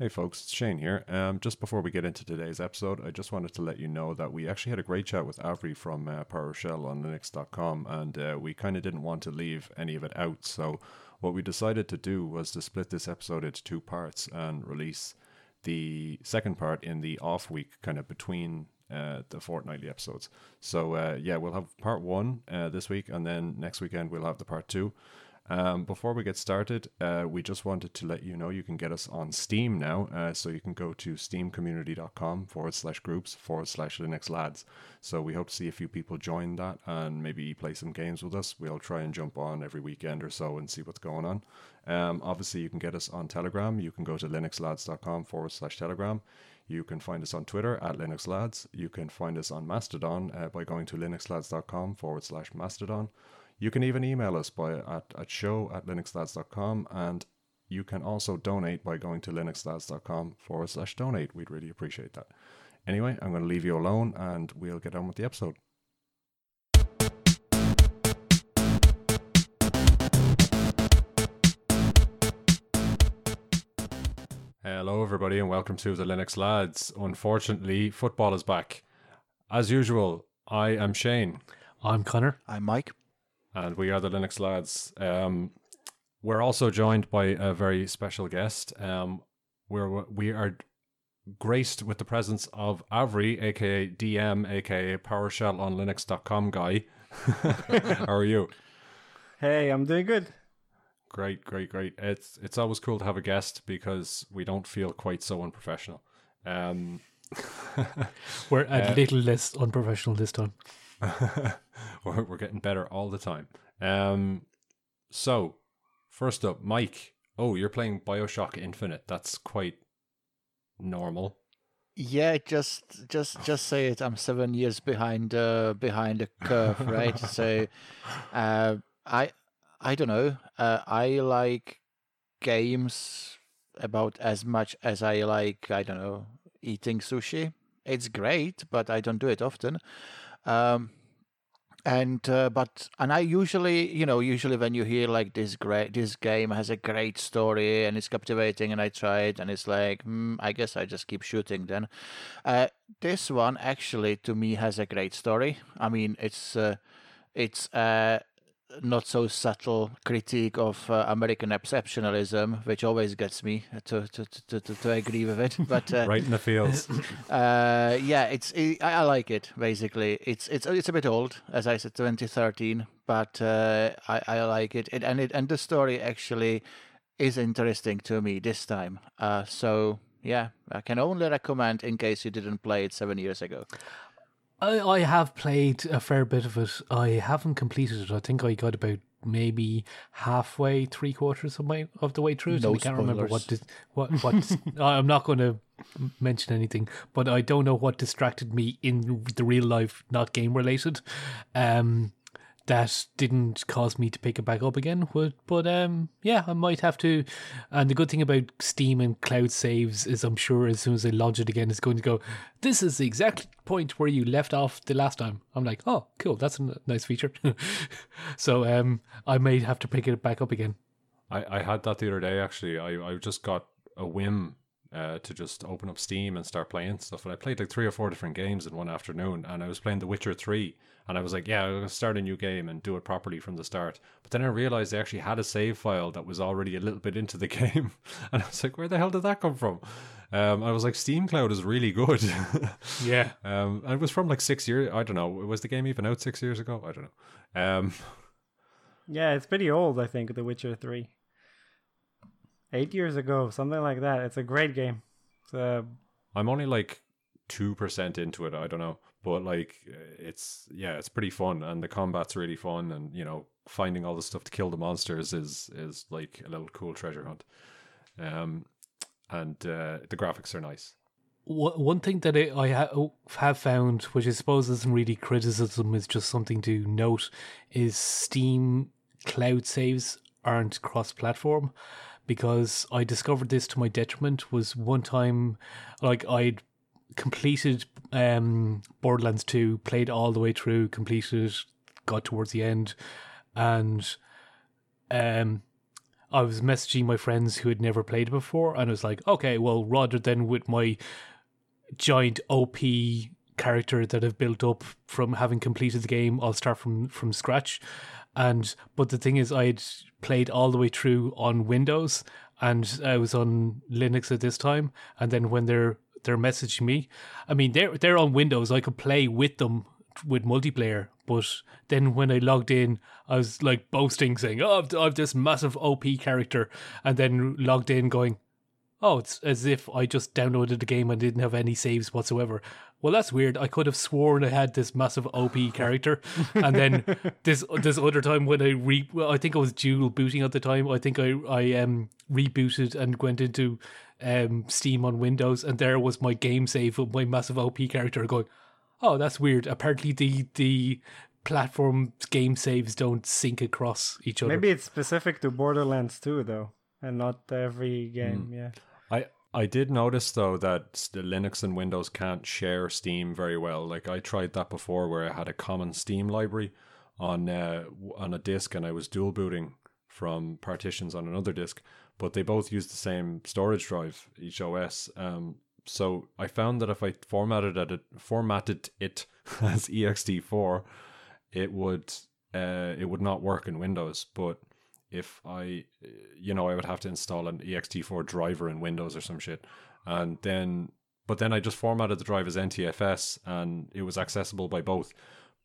Hey folks, it's Shane here. Um, just before we get into today's episode, I just wanted to let you know that we actually had a great chat with Avery from uh, PowerShell on Linux.com, and uh, we kind of didn't want to leave any of it out. So, what we decided to do was to split this episode into two parts and release the second part in the off week, kind of between uh, the fortnightly episodes. So, uh, yeah, we'll have part one uh, this week, and then next weekend we'll have the part two. Um, before we get started, uh, we just wanted to let you know you can get us on Steam now. Uh, so you can go to steamcommunity.com forward slash groups forward slash Linux lads. So we hope to see a few people join that and maybe play some games with us. We'll try and jump on every weekend or so and see what's going on. Um, obviously, you can get us on Telegram. You can go to linuxlads.com forward slash Telegram. You can find us on Twitter at linuxlads. You can find us on Mastodon uh, by going to linuxlads.com forward slash Mastodon. You can even email us by at, at show at linuxlads.com and you can also donate by going to linuxlads.com forward slash donate. We'd really appreciate that. Anyway, I'm going to leave you alone and we'll get on with the episode. Hello, everybody, and welcome to the Linux Lads. Unfortunately, football is back. As usual, I am Shane. I'm Connor. I'm Mike. And we are the Linux lads. Um, we're also joined by a very special guest. Um, we're we are graced with the presence of Avery, aka DM, aka PowerShell on Linux.com guy. How are you? Hey, I'm doing good. Great, great, great. It's it's always cool to have a guest because we don't feel quite so unprofessional. Um, We're a Uh, little less unprofessional this time. we're, we're getting better all the time. Um, so first up, Mike. Oh, you're playing Bioshock Infinite. That's quite normal. Yeah, just just just say it. I'm seven years behind uh, behind the curve, right? so, uh, I I don't know. Uh, I like games about as much as I like. I don't know eating sushi. It's great, but I don't do it often. Um, and uh, but and I usually you know usually when you hear like this great this game has a great story and it's captivating and I try it and it's like hmm, I guess I just keep shooting then. Uh, this one actually to me has a great story. I mean it's uh, it's uh, not so subtle critique of uh, American exceptionalism, which always gets me to to, to, to, to agree with it. But uh, Right in the fields. uh, yeah, it's it, I I like it. Basically, it's it's it's a bit old, as I said, 2013, but uh, I I like it. it and it and the story actually is interesting to me this time. Uh, so yeah, I can only recommend in case you didn't play it seven years ago. I, I have played a fair bit of it. I haven't completed it. I think I got about maybe halfway, three quarters of my of the way through. No I can't remember what dis, what what. I'm not going to mention anything, but I don't know what distracted me in the real life, not game related. Um, that didn't cause me to pick it back up again. But, but um, yeah, I might have to. And the good thing about Steam and cloud saves is, I'm sure as soon as I launch it again, it's going to go. This is the exact point where you left off the last time. I'm like, oh, cool, that's a nice feature. so um, I may have to pick it back up again. I, I had that the other day actually. I, I just got a whim uh, to just open up Steam and start playing stuff. And I played like three or four different games in one afternoon. And I was playing The Witcher 3. And I was like, yeah, I'm going to start a new game and do it properly from the start. But then I realized they actually had a save file that was already a little bit into the game. And I was like, where the hell did that come from? Um, I was like, Steam Cloud is really good. Yeah. um, and it was from like six years. I don't know. Was the game even out six years ago? I don't know. Um, Yeah, it's pretty old, I think, The Witcher 3. Eight years ago, something like that. It's a great game. It's uh, I'm only like two percent into it. I don't know, but like it's yeah, it's pretty fun, and the combat's really fun, and you know, finding all the stuff to kill the monsters is is like a little cool treasure hunt. Um, and uh, the graphics are nice. One one thing that I, I ha- have found, which I suppose isn't really criticism, is just something to note, is Steam cloud saves aren't cross-platform. Because I discovered this to my detriment. Was one time, like I'd completed um, Borderlands Two, played all the way through, completed got towards the end, and um, I was messaging my friends who had never played it before, and I was like, okay, well, rather than with my giant OP character that I've built up from having completed the game, I'll start from from scratch. And but the thing is, I'd played all the way through on Windows, and I was on Linux at this time. And then when they're they're messaging me, I mean they're they're on Windows. I could play with them with multiplayer, but then when I logged in, I was like boasting, saying, "Oh, I've, I've this massive OP character," and then logged in, going, "Oh, it's as if I just downloaded the game and didn't have any saves whatsoever." Well, that's weird. I could have sworn I had this massive OP character, and then this this other time when I re, well, I think I was dual booting at the time. I think I I um rebooted and went into um Steam on Windows, and there was my game save of my massive OP character going. Oh, that's weird. Apparently, the the platform game saves don't sync across each other. Maybe it's specific to Borderlands 2, though, and not every game. Yeah. I I did notice though that the Linux and Windows can't share Steam very well. Like I tried that before, where I had a common Steam library on uh, on a disk, and I was dual booting from partitions on another disk, but they both use the same storage drive each OS. Um, so I found that if I formatted it, formatted it as ext4, it would uh, it would not work in Windows. But if I, you know, I would have to install an ext4 driver in Windows or some shit, and then but then I just formatted the drive as NTFS, and it was accessible by both.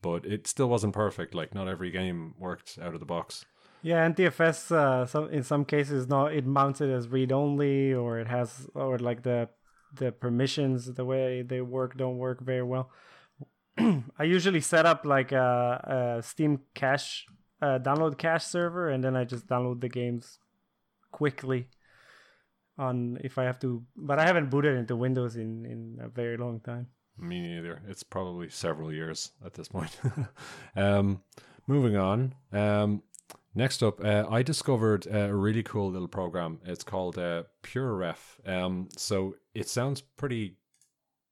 But it still wasn't perfect. Like not every game worked out of the box. Yeah, NTFS. Uh, some in some cases, not it mounts it as read only, or it has, or like the the permissions, the way they work, don't work very well. I usually set up like a, a Steam cache, a download cache server, and then I just download the games quickly. On if I have to, but I haven't booted into Windows in in a very long time. Me neither. It's probably several years at this point. um, moving on. Um, next up, uh, I discovered a really cool little program. It's called uh, PureRef. Um, so it sounds pretty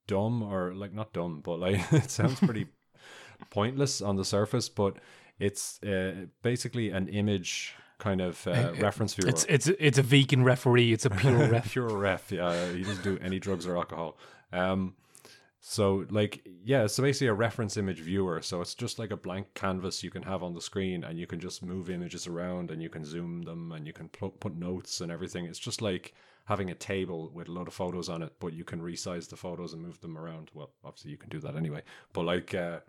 dumb, or like not dumb, but like it sounds pretty pointless on the surface. But it's uh, basically an image kind of uh, reference viewer. It's it's it's a vegan referee. It's a pure ref. pure ref. Yeah, he doesn't do any drugs or alcohol. Um, so like yeah, so basically a reference image viewer. So it's just like a blank canvas you can have on the screen, and you can just move images around, and you can zoom them, and you can put put notes and everything. It's just like having a table with a lot of photos on it, but you can resize the photos and move them around. Well, obviously you can do that anyway, but like uh,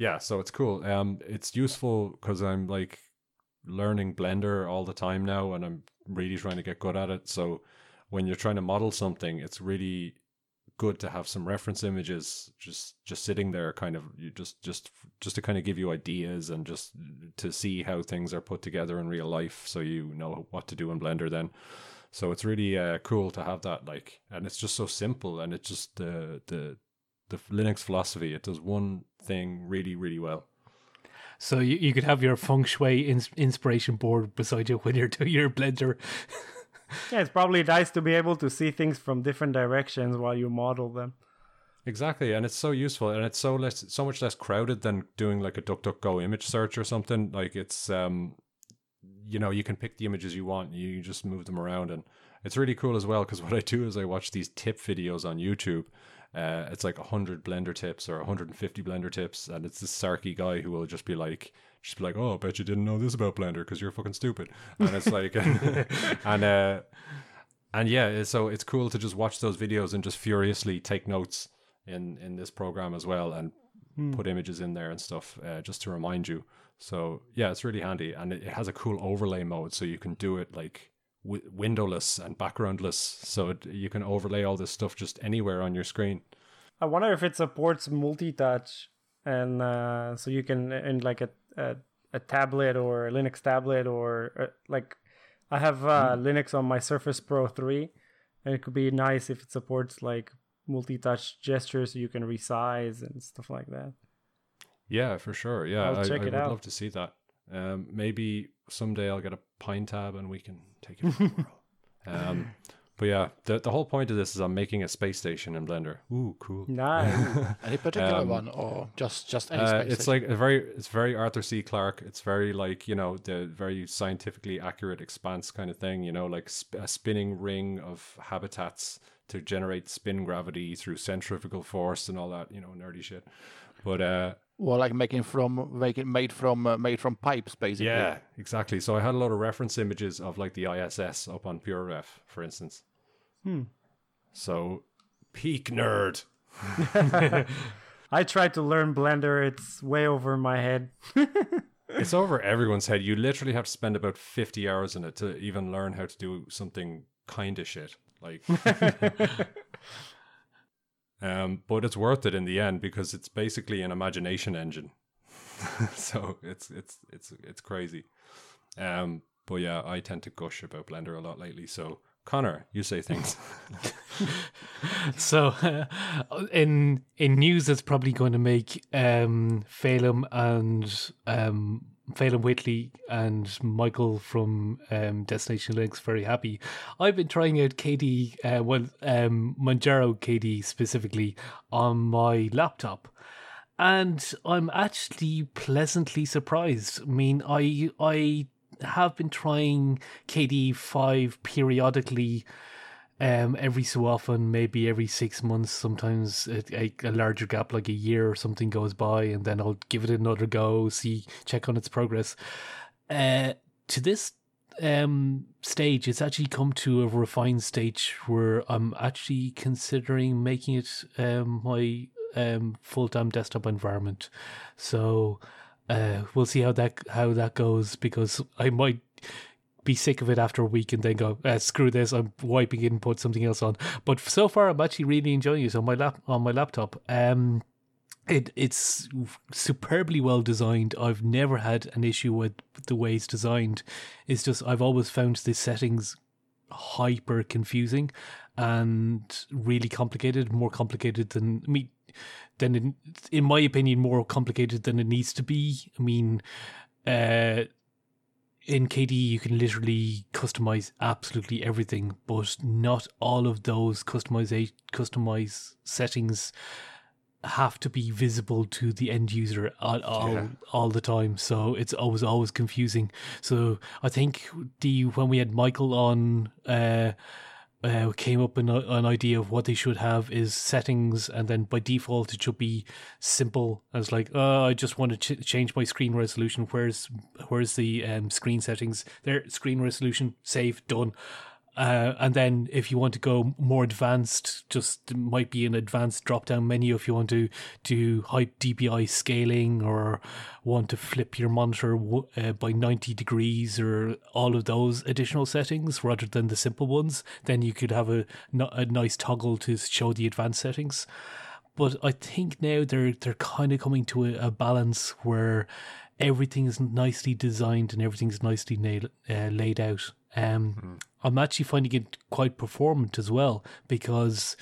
yeah, so it's cool. Um, it's useful because I'm like learning Blender all the time now, and I'm really trying to get good at it. So when you're trying to model something, it's really good to have some reference images just just sitting there kind of just just just to kind of give you ideas and just to see how things are put together in real life so you know what to do in blender then so it's really uh, cool to have that like and it's just so simple and it's just the the the linux philosophy it does one thing really really well So you, you could have your feng shui ins- inspiration board beside you when you're doing your blender. Yeah, it's probably nice to be able to see things from different directions while you model them. Exactly, and it's so useful, and it's so less, so much less crowded than doing like a DuckDuckGo image search or something. Like it's, um, you know, you can pick the images you want, you just move them around, and it's really cool as well. Because what I do is I watch these tip videos on YouTube. Uh, it's like hundred Blender tips or 150 Blender tips, and it's this sarky guy who will just be like, just be like, "Oh, I bet you didn't know this about Blender because you're fucking stupid," and it's like, and uh, and yeah, so it's cool to just watch those videos and just furiously take notes in in this program as well and put images in there and stuff uh, just to remind you. So yeah, it's really handy and it, it has a cool overlay mode, so you can do it like w- windowless and backgroundless, so it, you can overlay all this stuff just anywhere on your screen. I wonder if it supports multi-touch, and uh, so you can in like a, a a tablet or a Linux tablet or uh, like I have uh, Linux on my Surface Pro three, and it could be nice if it supports like multi-touch gestures, so you can resize and stuff like that. Yeah, for sure. Yeah, I'll I, check I it would out. love to see that. Um, maybe someday I'll get a PineTab and we can take it for. Um, But yeah, the the whole point of this is I'm making a space station in Blender. Ooh, cool. Nice. Any particular Um, one, or just just any Uh, space it's station? like a very it's very Arthur C. Clarke. It's very like you know the very scientifically accurate expanse kind of thing. You know, like sp- a spinning ring of habitats to generate spin gravity through centrifugal force and all that. You know, nerdy shit. But uh, Well, like making from making made from uh, made from pipes, basically. yeah, exactly. So I had a lot of reference images of like the ISS up on PureRef, for instance. Hmm. So peak nerd. I tried to learn Blender. It's way over my head. It's over everyone's head. You literally have to spend about 50 hours in it to even learn how to do something kind of shit. Like, um, but it's worth it in the end because it's basically an imagination engine. so it's it's it's it's crazy. Um, but yeah, I tend to gush about Blender a lot lately. So Connor, you say things. So, in in news that's probably going to make um, Phelan and um, Phelan Whitley and Michael from um, Destination Linux very happy. I've been trying out KDE, uh, well, um, Manjaro KDE specifically on my laptop. And I'm actually pleasantly surprised. I mean, I I have been trying KDE five periodically um, every so often, maybe every six months, sometimes a, a, a larger gap, like a year or something, goes by, and then I'll give it another go, see, check on its progress. Uh, to this um, stage, it's actually come to a refined stage where I'm actually considering making it um, my um, full time desktop environment. So uh, we'll see how that how that goes because I might be sick of it after a week and then go uh, screw this i'm wiping it and put something else on. But so far i'm actually really enjoying it on my lap on my laptop. Um it it's superbly well designed. I've never had an issue with the way it's designed. It's just i've always found the settings hyper confusing and really complicated more complicated than I mean than in, in my opinion more complicated than it needs to be. I mean uh in KDE you can literally customize absolutely everything, but not all of those customize customize settings have to be visible to the end user all all, Yeah. all the time. So it's always always confusing. So I think the when we had Michael on uh uh, came up with an idea of what they should have is settings, and then by default it should be simple. I was like, oh, I just want to ch- change my screen resolution. Where's where's the um, screen settings? There, screen resolution, save, done. Uh, and then if you want to go more advanced, just might be an advanced drop down menu if you want to do high DPI scaling or want to flip your monitor uh, by 90 degrees or all of those additional settings rather than the simple ones. Then you could have a, a nice toggle to show the advanced settings. But I think now they're they're kind of coming to a, a balance where everything is nicely designed and everything's nicely uh, laid out. Um, I'm actually finding it quite performant as well because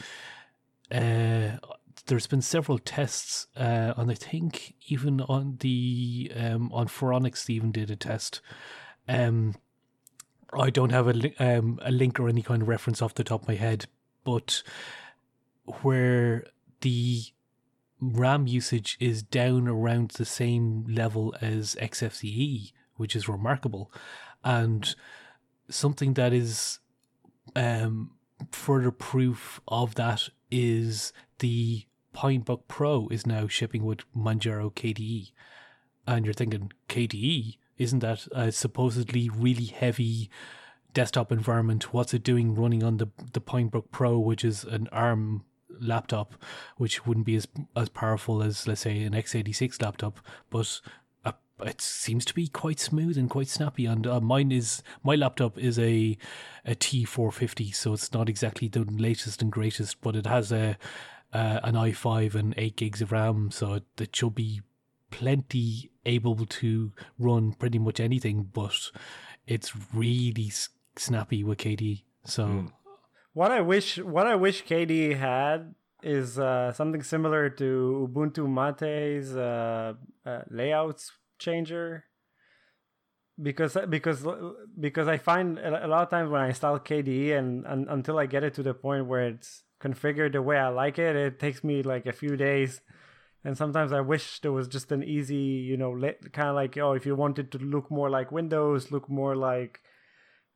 uh, there's been several tests, uh, and I think even on the um, on Phoronix even did a test. Um, I don't have a li- um, a link or any kind of reference off the top of my head, but where the RAM usage is down around the same level as XFCE, which is remarkable, and something that is um, further proof of that is the Pinebook Pro is now shipping with Manjaro KDE, and you're thinking KDE isn't that a supposedly really heavy desktop environment? What's it doing running on the the Pinebook Pro, which is an ARM laptop, which wouldn't be as as powerful as let's say an x86 laptop, but it seems to be quite smooth and quite snappy. And uh, mine is my laptop is a a T450, so it's not exactly the latest and greatest, but it has a uh, an i5 and eight gigs of RAM, so it, it should be plenty able to run pretty much anything. But it's really snappy with KDE. So. Mm. What I wish, what I wish KDE had is uh, something similar to Ubuntu Mate's uh, uh, layouts changer. because because because I find a lot of times when I install KDE and, and until I get it to the point where it's configured the way I like it, it takes me like a few days. And sometimes I wish there was just an easy, you know, kind of like oh, if you wanted to look more like Windows, look more like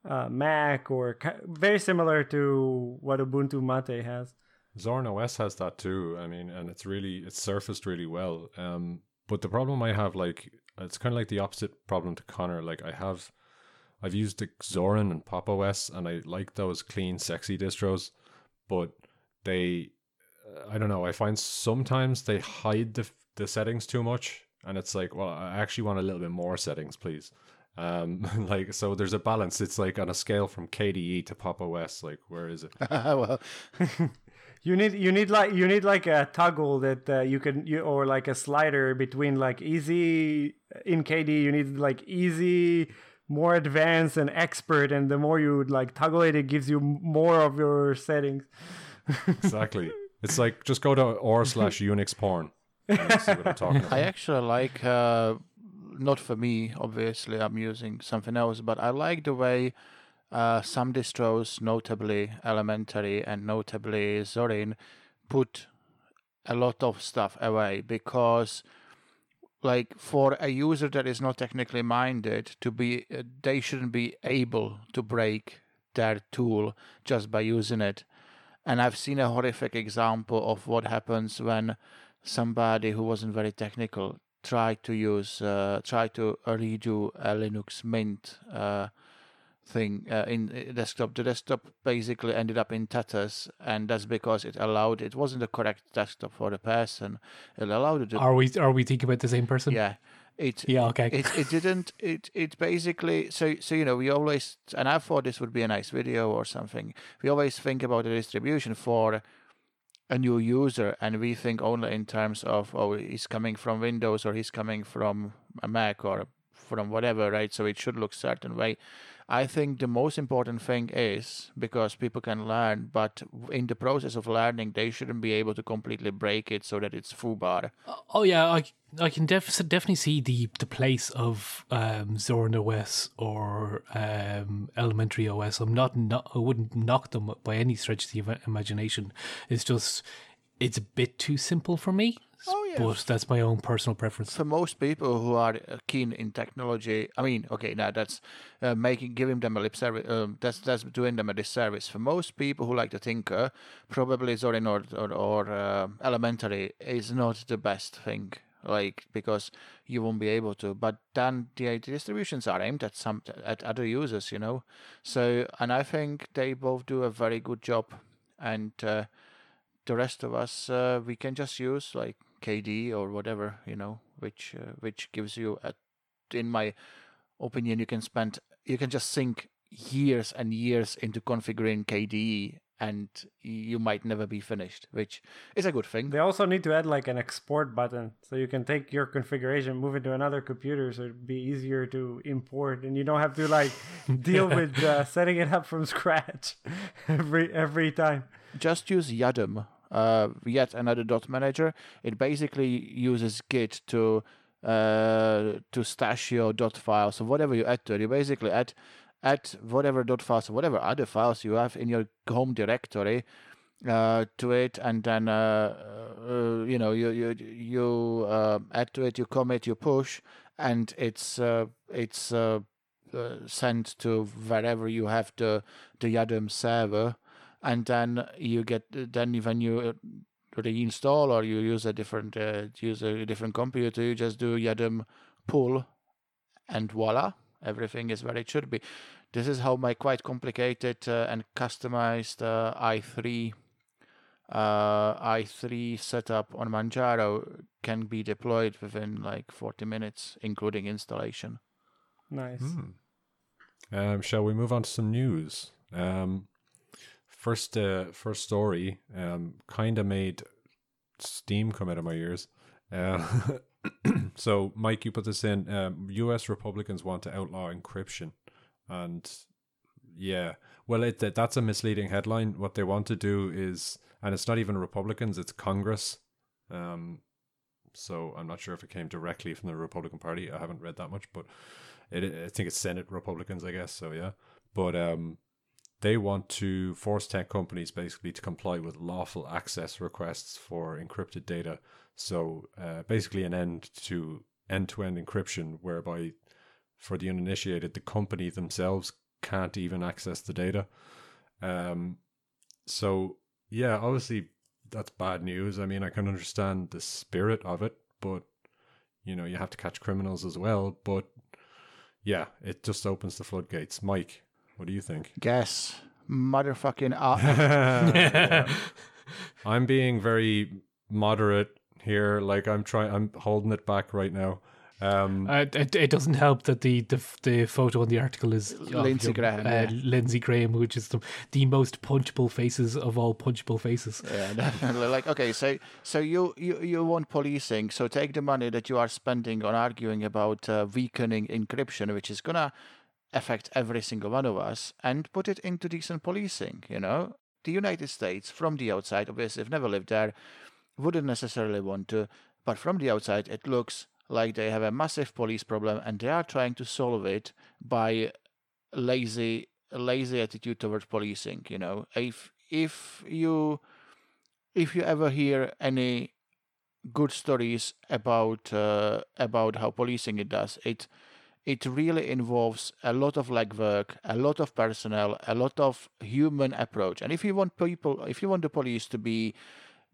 uh, Mac, or very similar to what Ubuntu Mate has. Zorin OS has that too. I mean, and it's really it's surfaced really well. Um, but the problem I have, like, it's kind of like the opposite problem to Connor. Like, I have, I've used the Zorin and Pop OS, and I like those clean, sexy distros, but they, I don't know. I find sometimes they hide the the settings too much, and it's like, well, I actually want a little bit more settings, please. Um, like so, there's a balance. It's like on a scale from KDE to Pop OS. Like, where is it? well, you need you need like you need like a toggle that uh, you can you or like a slider between like easy in KDE You need like easy, more advanced, and expert. And the more you would like toggle it, it gives you more of your settings. exactly. It's like just go to or slash Unix porn. I actually like. Uh, not for me, obviously. I'm using something else, but I like the way uh, some distros, notably Elementary and notably Zorin, put a lot of stuff away because like for a user that is not technically minded to be uh, they shouldn't be able to break their tool just by using it. And i've seen a horrific example of what happens when somebody who wasn't very technical tried to use uh, try to redo a linux mint uh, thing uh, in desktop. The desktop basically ended up in tatters, and that's because it allowed it wasn't the correct desktop for the person. It allowed it. To, are we are we thinking about the same person? Yeah. It, yeah okay it, it didn't it it basically so so you know we always and i thought this would be a nice video or something we always think about the distribution for a new user and we think only in terms of oh he's coming from windows or he's coming from a mac or from whatever right so it should look certain way I think the most important thing is because people can learn, but in the process of learning, they shouldn't be able to completely break it so that it's full foobar. Oh yeah, I I can def- definitely see the the place of um, Zorin OS or um, Elementary OS. I'm not, not I wouldn't knock them by any stretch of the imagination. It's just it's a bit too simple for me. Oh, yeah. But that's my own personal preference. For most people who are uh, keen in technology, I mean, okay, now that's uh, making giving them a lip service. Um, that's that's doing them a disservice. For most people who like to tinker, probably Zorin or or, or uh, Elementary is not the best thing like because you won't be able to but then the distributions are aimed at some at other users you know so and i think they both do a very good job and uh, the rest of us uh, we can just use like KDE or whatever you know, which uh, which gives you a, in my opinion, you can spend you can just sink years and years into configuring KDE and you might never be finished, which is a good thing. They also need to add like an export button so you can take your configuration, move it to another computer so it'd be easier to import and you don't have to like deal with uh, setting it up from scratch every every time. Just use yadm uh, yet another dot manager. It basically uses Git to uh, to stash your dot files. So whatever you add to it, you basically add add whatever dot files or whatever other files you have in your home directory uh, to it, and then uh, uh, you know you you you uh, add to it, you commit, you push, and it's uh, it's sent to wherever you have the the yadm server and then you get then when you uh, reinstall or you use a different uh, use a different computer you just do yadm pull and voila everything is where it should be. This is how my quite complicated uh, and customized uh, i3 uh, i3 setup on manjaro can be deployed within like 40 minutes including installation. Nice. Hmm. um, shall we move on to some news? Um, first uh, first story um, kind of made steam come out of my ears. Uh, so, Mike, you put this in. Um, U.S. Republicans want to outlaw encryption, and yeah, well, it that's a misleading headline. What they want to do is, and it's not even Republicans; it's Congress. Um, so I'm not sure if it came directly from the Republican Party. I haven't read that much, but It, I think it's Senate Republicans, I guess. So yeah, but um, they want to force tech companies basically to comply with lawful access requests for encrypted data. So uh, basically, an end to end-to-end encryption, whereby for the uninitiated, the company themselves can't even access the data. Um, so yeah, obviously that's bad news. I mean, I can understand the spirit of it, but you know, you have to catch criminals as well. But yeah, it just opens the floodgates. Mike, what do you think? Guess, motherfucking. Yeah. I'm being very moderate here. Like I'm trying, I'm holding it back right now. Um, Uh, it, it doesn't help that the, the the photo on the article is of Lindsey young, Graham, uh, yeah. Lindsey Graham, which is the, the most punchable faces of all punchable faces. Yeah, definitely. Like, okay, so so you, you you want policing? So take the money that you are spending on arguing about uh, weakening encryption, which is gonna affect every single one of us, and put it into decent policing. You know, the United States from the outside, obviously, I've never lived there, wouldn't necessarily want to, but from the outside, it looks like they have a massive police problem, and they are trying to solve it by lazy lazy attitude towards policing. You know, if if you if you ever hear any good stories about uh, about how policing it does, it it really involves a lot of legwork, a lot of personnel, a lot of human approach. And if you want people, if you want the police to be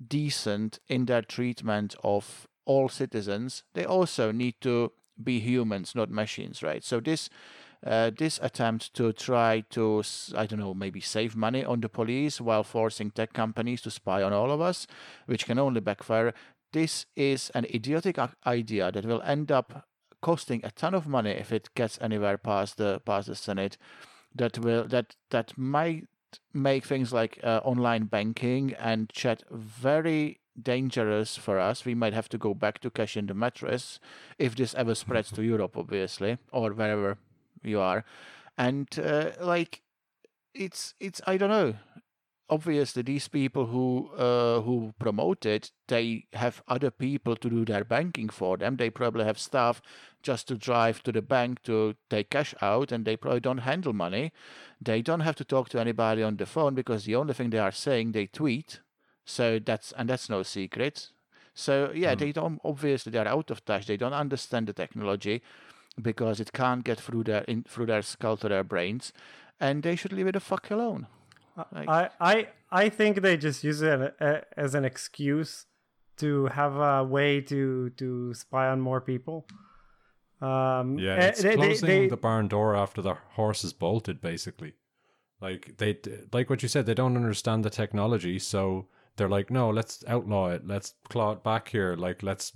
decent in their treatment of all citizens, they also need to be humans, not machines, right? So this uh, this attempt to try to I don't know maybe save money on the police while forcing tech companies to spy on all of us, which can only backfire. This is an idiotic idea that will end up costing a ton of money if it gets anywhere past the past the Senate. That will that that might make things like uh, online banking and chat very dangerous for us. We might have to go back to cash in the mattress if this ever spreads to Europe, obviously, or wherever you are. And uh, like, it's it's I don't know. Obviously, these people who uh, who promote it, they have other people to do their banking for them. They probably have staff just to drive to the bank to take cash out, and they probably don't handle money. They don't have to talk to anybody on the phone because the only thing they are saying they tweet. So that's and that's no secret. So yeah, they don't obviously they are out of touch. They don't understand the technology because it can't get through their in, through their skull to their brains, and they should leave it the fuck alone. Like- I, I I think they just use it as an excuse to have a way to to spy on more people. Um, yeah, eh, it's they- they- closing they- the barn door after the horse is bolted, basically. Like they, like what you said, they don't understand the technology, so they're like, no, let's outlaw it. Let's claw it back here. Like let's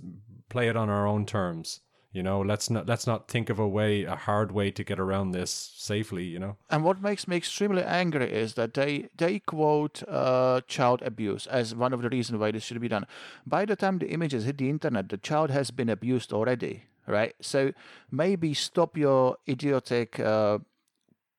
play it on our own terms. You know, let's not let's not think of a way, a hard way to get around this safely. You know. And what makes me extremely angry is that they they quote uh, child abuse as one of the reasons why this should be done. By the time the images hit the internet, the child has been abused already, right? So maybe stop your idiotic uh,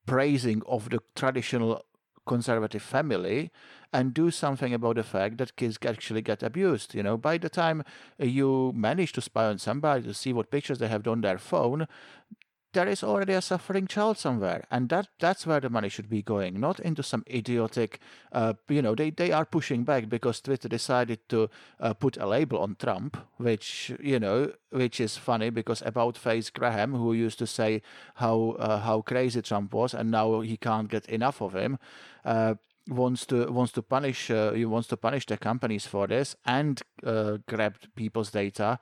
praising of the traditional conservative family and do something about the fact that kids actually get abused. You know, by the time you manage to spy on somebody to see what pictures they have on their phone, there is already a suffering child somewhere and that that's where the money should be going not into some idiotic uh, you know they, they are pushing back because twitter decided to uh, put a label on trump which you know which is funny because about face graham who used to say how uh, how crazy trump was and now he can't get enough of him uh, wants to wants to punish uh, he wants to punish the companies for this and uh, grab people's data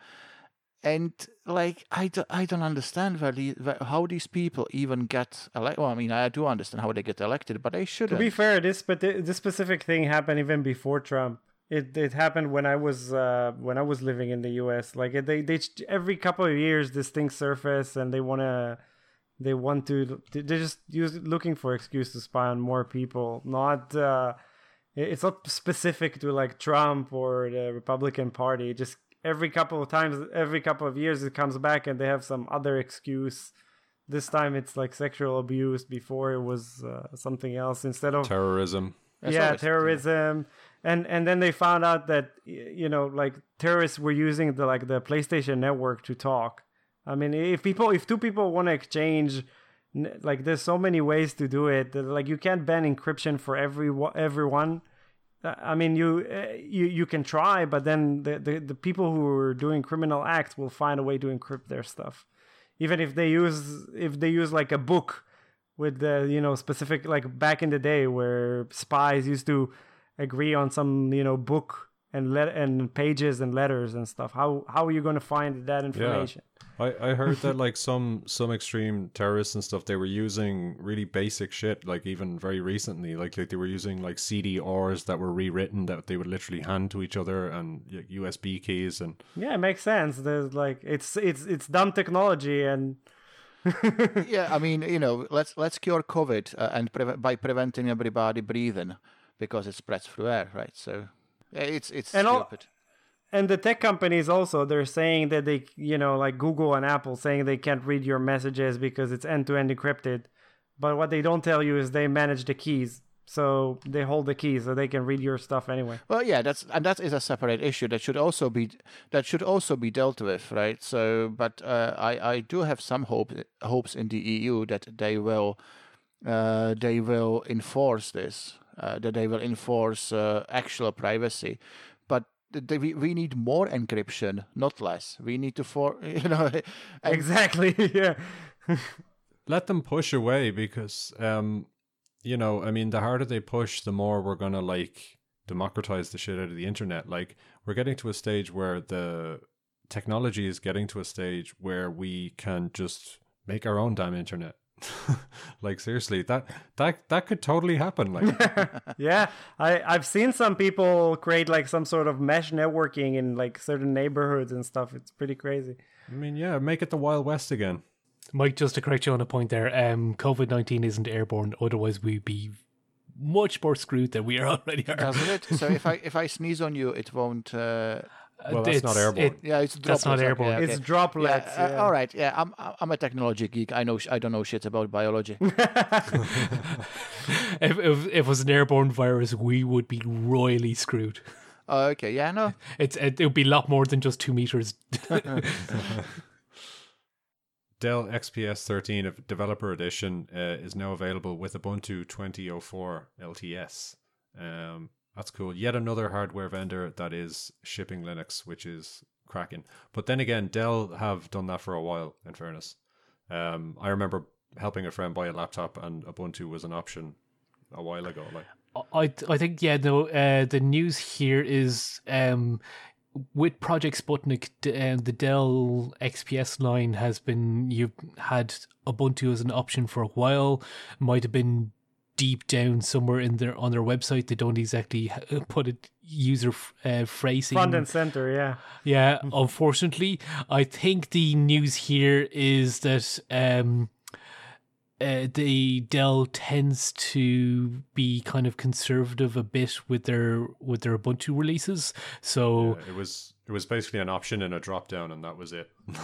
and like I, do, I don't understand where the, where, how these people even get elected. Well, I mean, I do understand how they get elected, but they shouldn't. To be fair, this but this specific thing happened even before Trump. It it happened when I was uh, when I was living in the U.S. Like they they every couple of years this thing surface and they want to they want to they're just use looking for excuse to spy on more people. Not uh, it's not specific to like Trump or the Republican Party. Just every couple of times, every couple of years, it comes back and they have some other excuse. This time it's like sexual abuse. Before it was uh, something else. Instead of Terrorism. That's yeah always- terrorism and and then they found out that you know like terrorists were using the like the playstation network to talk I mean, if people, if two people want to exchange, like there's so many ways to do it. Like you can't ban encryption for every everyone. Uh, I mean, you uh, you you can try, but then the, the the people who are doing criminal acts will find a way to encrypt their stuff, even if they use if they use like a book with the you know specific like back in the day where spies used to agree on some you know book and let and pages and letters and stuff. How how are you going to find that information? Yeah. I, I heard that like some some extreme terrorists and stuff they were using really basic shit like even very recently like, like they were using like CDRs that were rewritten that they would literally hand to each other and y- USB keys and Yeah, it makes sense. There's like it's it's it's dumb technology and yeah, I mean, you know, let's let's cure COVID uh, and preve- by preventing everybody breathing because it spreads through air, right? So yeah, it's it's And all- stupid. and the tech companies also they're saying that they you know like Google and Apple saying they can't read your messages because it's end to end encrypted. But what they don't tell you is they manage the keys. So they hold the keys so they can read your stuff anyway. Well, yeah, that's and that is a separate issue that should also be that should also be dealt with, right? So, but uh, I I do have some hope hopes in the EU that they will uh, they will enforce this, uh, that they will enforce uh, actual privacy, but. We, we need more encryption, not less. We need to for you know Exactly. yeah. let them push away because um you know i mean the harder they push the more we're gonna like democratize the shit out of the internet like we're getting to a stage where the technology is getting to a stage where we can just make our own damn internet like seriously that that that could totally happen like yeah, I I've seen some people create like some sort of mesh networking in like certain neighborhoods and stuff. It's pretty crazy. i mean yeah make it the wild west again Mike, just to correct you on a point there, um, COVID nineteen isn't airborne. Otherwise, we'd be much more screwed than we are already are. doesn't it? So if I if I sneeze on you, it won't. Uh, well that's not airborne it- yeah, it's That's not droplets, okay, airborne. okay. It's droplets. Yeah, uh, yeah. all right. Yeah, I'm I'm a technology geek. I know I don't know shit about biology. if, if, if it was an airborne virus, we would be royally screwed. oh, okay. Yeah, no. It's it, it would be a lot more than just two meters. Dell XPS 13 of Developer Edition uh, is now available with Ubuntu 2004 LTS. Um, that's cool. Yet another hardware vendor that is shipping Linux, which is cracking. But then again, Dell have done that for a while. In fairness, um, I remember helping a friend buy a laptop, and Ubuntu was an option a while ago. Like, I I think yeah no uh, the news here is um with Project Sputnik uh, the Dell XPS line has been you've had Ubuntu as an option for a while might have been deep down somewhere in their on their website they don't exactly uh, put it user uh, phrasing Front and center. Yeah. yeah, unfortunately, I think the news here is that um, uh, the Dell tends to be kind of conservative a bit with their with their Ubuntu releases. So uh, it was it was basically an option and a drop down, and that was it.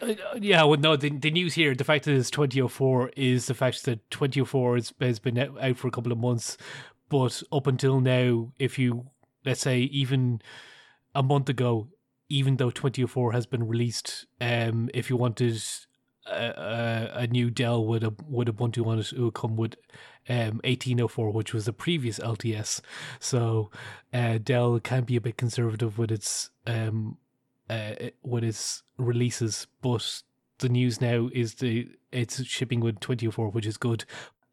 Uh, yeah, well, no, the, the news here, the fact that it's 2004 is the fact that 2004 has, been out out for a couple of months, but up until now, if you let's say even a month ago, even though 2004 has been released, um, if you wanted a, a, new Dell with a with Ubuntu on it, it would come with um 1804, which was the previous LTS. So uh, Dell can be a bit conservative with its um uh, with its releases, but the news now is the it's shipping with 2004, which is good.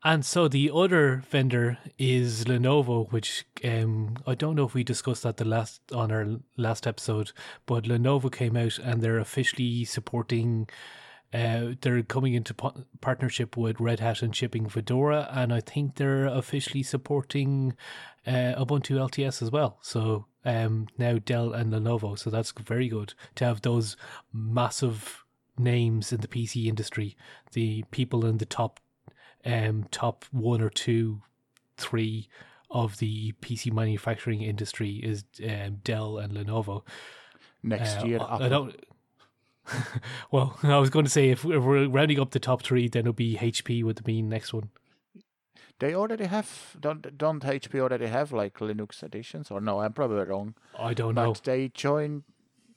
And so the other vendor is Lenovo, which um, I don't know if we discussed that the last on our last episode, but Lenovo came out and they're officially supporting. Uh, they're coming into po- partnership with Red Hat and shipping Fedora, and I think they're officially supporting uh, Ubuntu LTS as well. So um, now Dell and Lenovo. So that's very good to have those massive names in the PC industry, the people in the top um, top one or two, three of the PC manufacturing industry is um, Dell and Lenovo. Next Uh, year, I Apple. well, I was going to say if, if we're rounding up the top three, then it'll be HP would be the next one. They already have don't don't HP already have like Linux editions or no? I'm probably wrong. I don't But know. they joined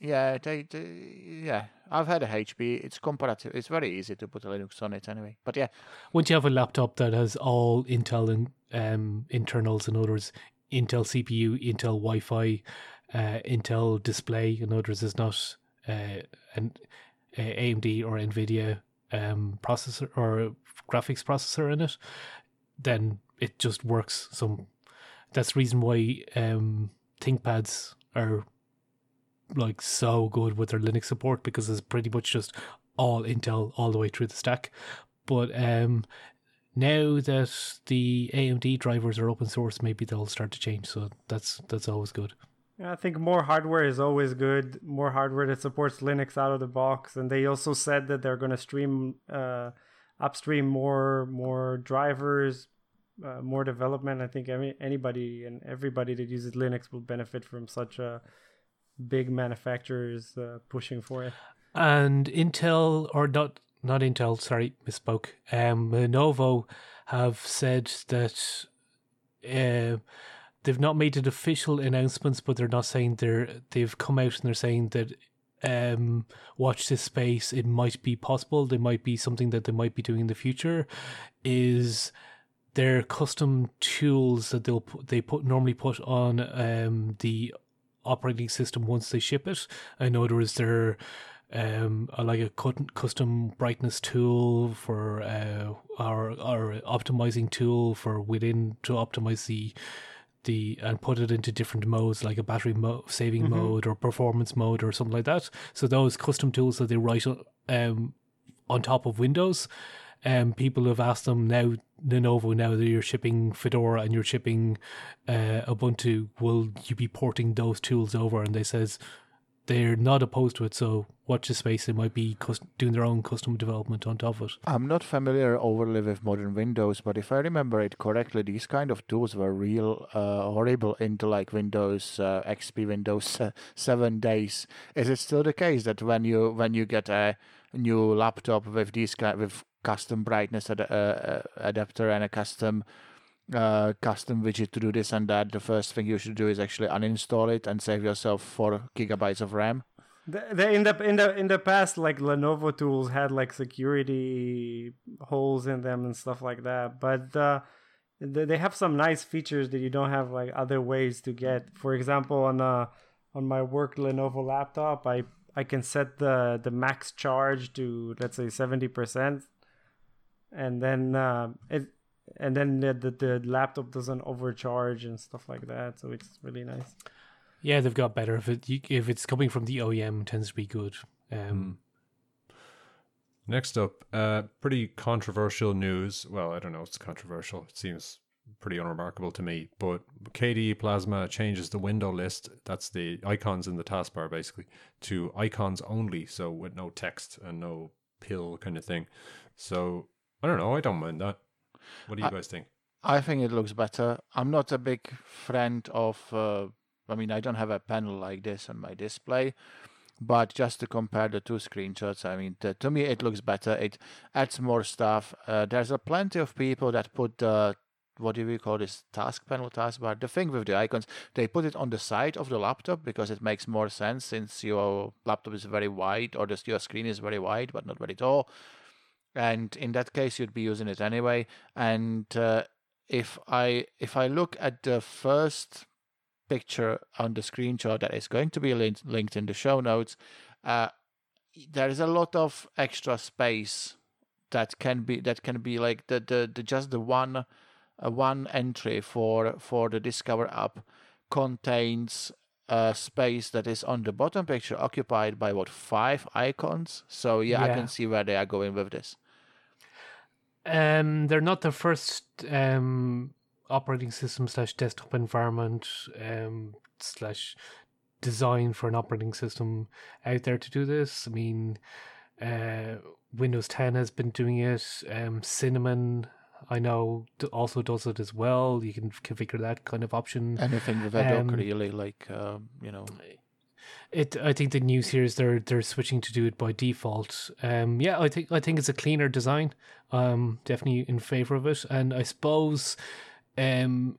Yeah, they, they, yeah. I've had a HP. It's comparative. It's very easy to put a Linux on it anyway. But yeah, Once you have a laptop that has all Intel in, um, internals, in others, Intel CPU, Intel Wi-Fi, uh, Intel display, in others it's not uh, an uh, AMD or NVIDIA um, processor or graphics processor in it, then it just works. Some that's the reason why um, ThinkPads are like so good with their Linux support because it's pretty much just all Intel all the way through the stack. But um, now that the AMD drivers are open source, maybe they'll start to change. So that's that's always good. I think more hardware is always good. More hardware that supports Linux out of the box, and they also said that they're going to stream uh, upstream more more drivers, uh, more development. I think any, anybody and everybody that uses Linux will benefit from such a big manufacturers uh, pushing for it. And Intel or not not Intel, sorry, misspoke. Um, Lenovo have said that uh, they've not made it official announcements, but they're not saying they're they've come out and they're saying that um watch this space it might be possible there might be something that they might be doing in the future is their custom tools that they'll put, they put normally put on um the operating system once they ship it. I know there is their um like a custom brightness tool for uh our our optimizing tool for within to optimize the the and put it into different modes like a battery mo- saving mode or performance mode or something like that. So those custom tools that they write um on top of windows um people have asked them now lenovo now that you're shipping fedora and you're shipping uh ubuntu will you be porting those tools over? And they says they're not opposed to it so watch the space they might be doing their own custom development on top of it I'm not familiar overly with modern Windows, but if I remember it correctly, these kind of tools were real uh, horrible into like Windows uh, XP, Windows uh, Seven days. Is it still the case that when you when you get a new laptop with these kind with custom brightness ad- uh, uh, adapter and a custom uh, custom widget to do this and that, the first thing you should do is actually uninstall it and save yourself four gigabytes of RAM? The, the, in the in the in the past, like Lenovo tools had like security holes in them and stuff like that. But uh, they have some nice features that you don't have like other ways to get. For example, on uh on my work Lenovo laptop, I I can set the the max charge to let's say seventy percent, and then uh, it and then the, the the laptop doesn't overcharge and stuff like that. So it's really nice. yeah they've got better if it if it's coming from the OEM it tends to be good um Next up, uh, pretty controversial news. Well, I don't know. It's controversial. It seems pretty unremarkable to me. But KDE Plasma changes the window list. That's the icons in the taskbar, basically, to icons only. So with no text and no pill kind of thing. So I don't know. I don't mind that. What do you I- guys think? I think it looks better. I'm not a big friend of. Uh, I mean, I don't have a panel like this on my display, but just to compare the two screenshots, I mean, the, to me it looks better. It adds more stuff. Uh, there's a plenty of people that put the what do we call this task panel taskbar the thing with the icons they put it on the side of the laptop because it makes more sense since your laptop is very wide or just your screen is very wide but not very tall and in that case you'd be using it anyway and uh, if I if I look at the first picture on the screenshot that is going to be linked, linked in the show notes, uh, there is a lot of extra space that can be that can be like the the, the just the one uh, one entry for for the Discover app contains a space that is on the bottom picture occupied by what five icons. So yeah, I can see where they are going with this. Um, they're not the first um operating system slash desktop environment um slash design for an operating system out there to do this. I mean, uh, Windows 10 has been doing it. Um, Cinnamon, I know, also does it as well. You can configure that kind of option. Anything with Um, really like um, you know It. I think the news here is they're they're switching to do it by default. Um, yeah, I think I think it's a cleaner design. Um, definitely in favor of it, and I suppose, um,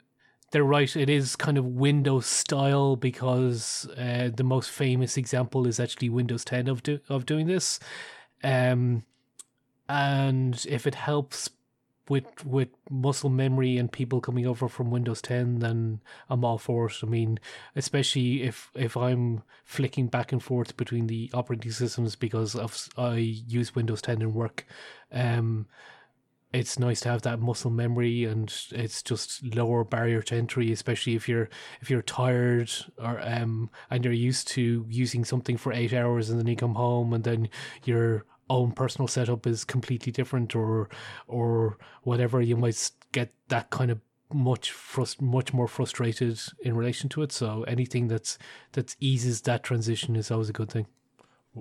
they're right. It is kind of Windows style because uh, the most famous example is actually Windows 10 of do- of doing this. Um, and if it helps with with muscle memory and people coming over from Windows 10, then I'm all for it. I mean, especially if if I'm flicking back and forth between the operating systems because of I use Windows 10 in work. Um, it's nice to have that muscle memory and it's just lower barrier to entry especially if you're if you're tired or um and you're used to using something for eight hours and then you come home and then your own personal setup is completely different or or whatever you might get that kind of much frust- much more frustrated in relation to it so anything that's that eases that transition is always a good thing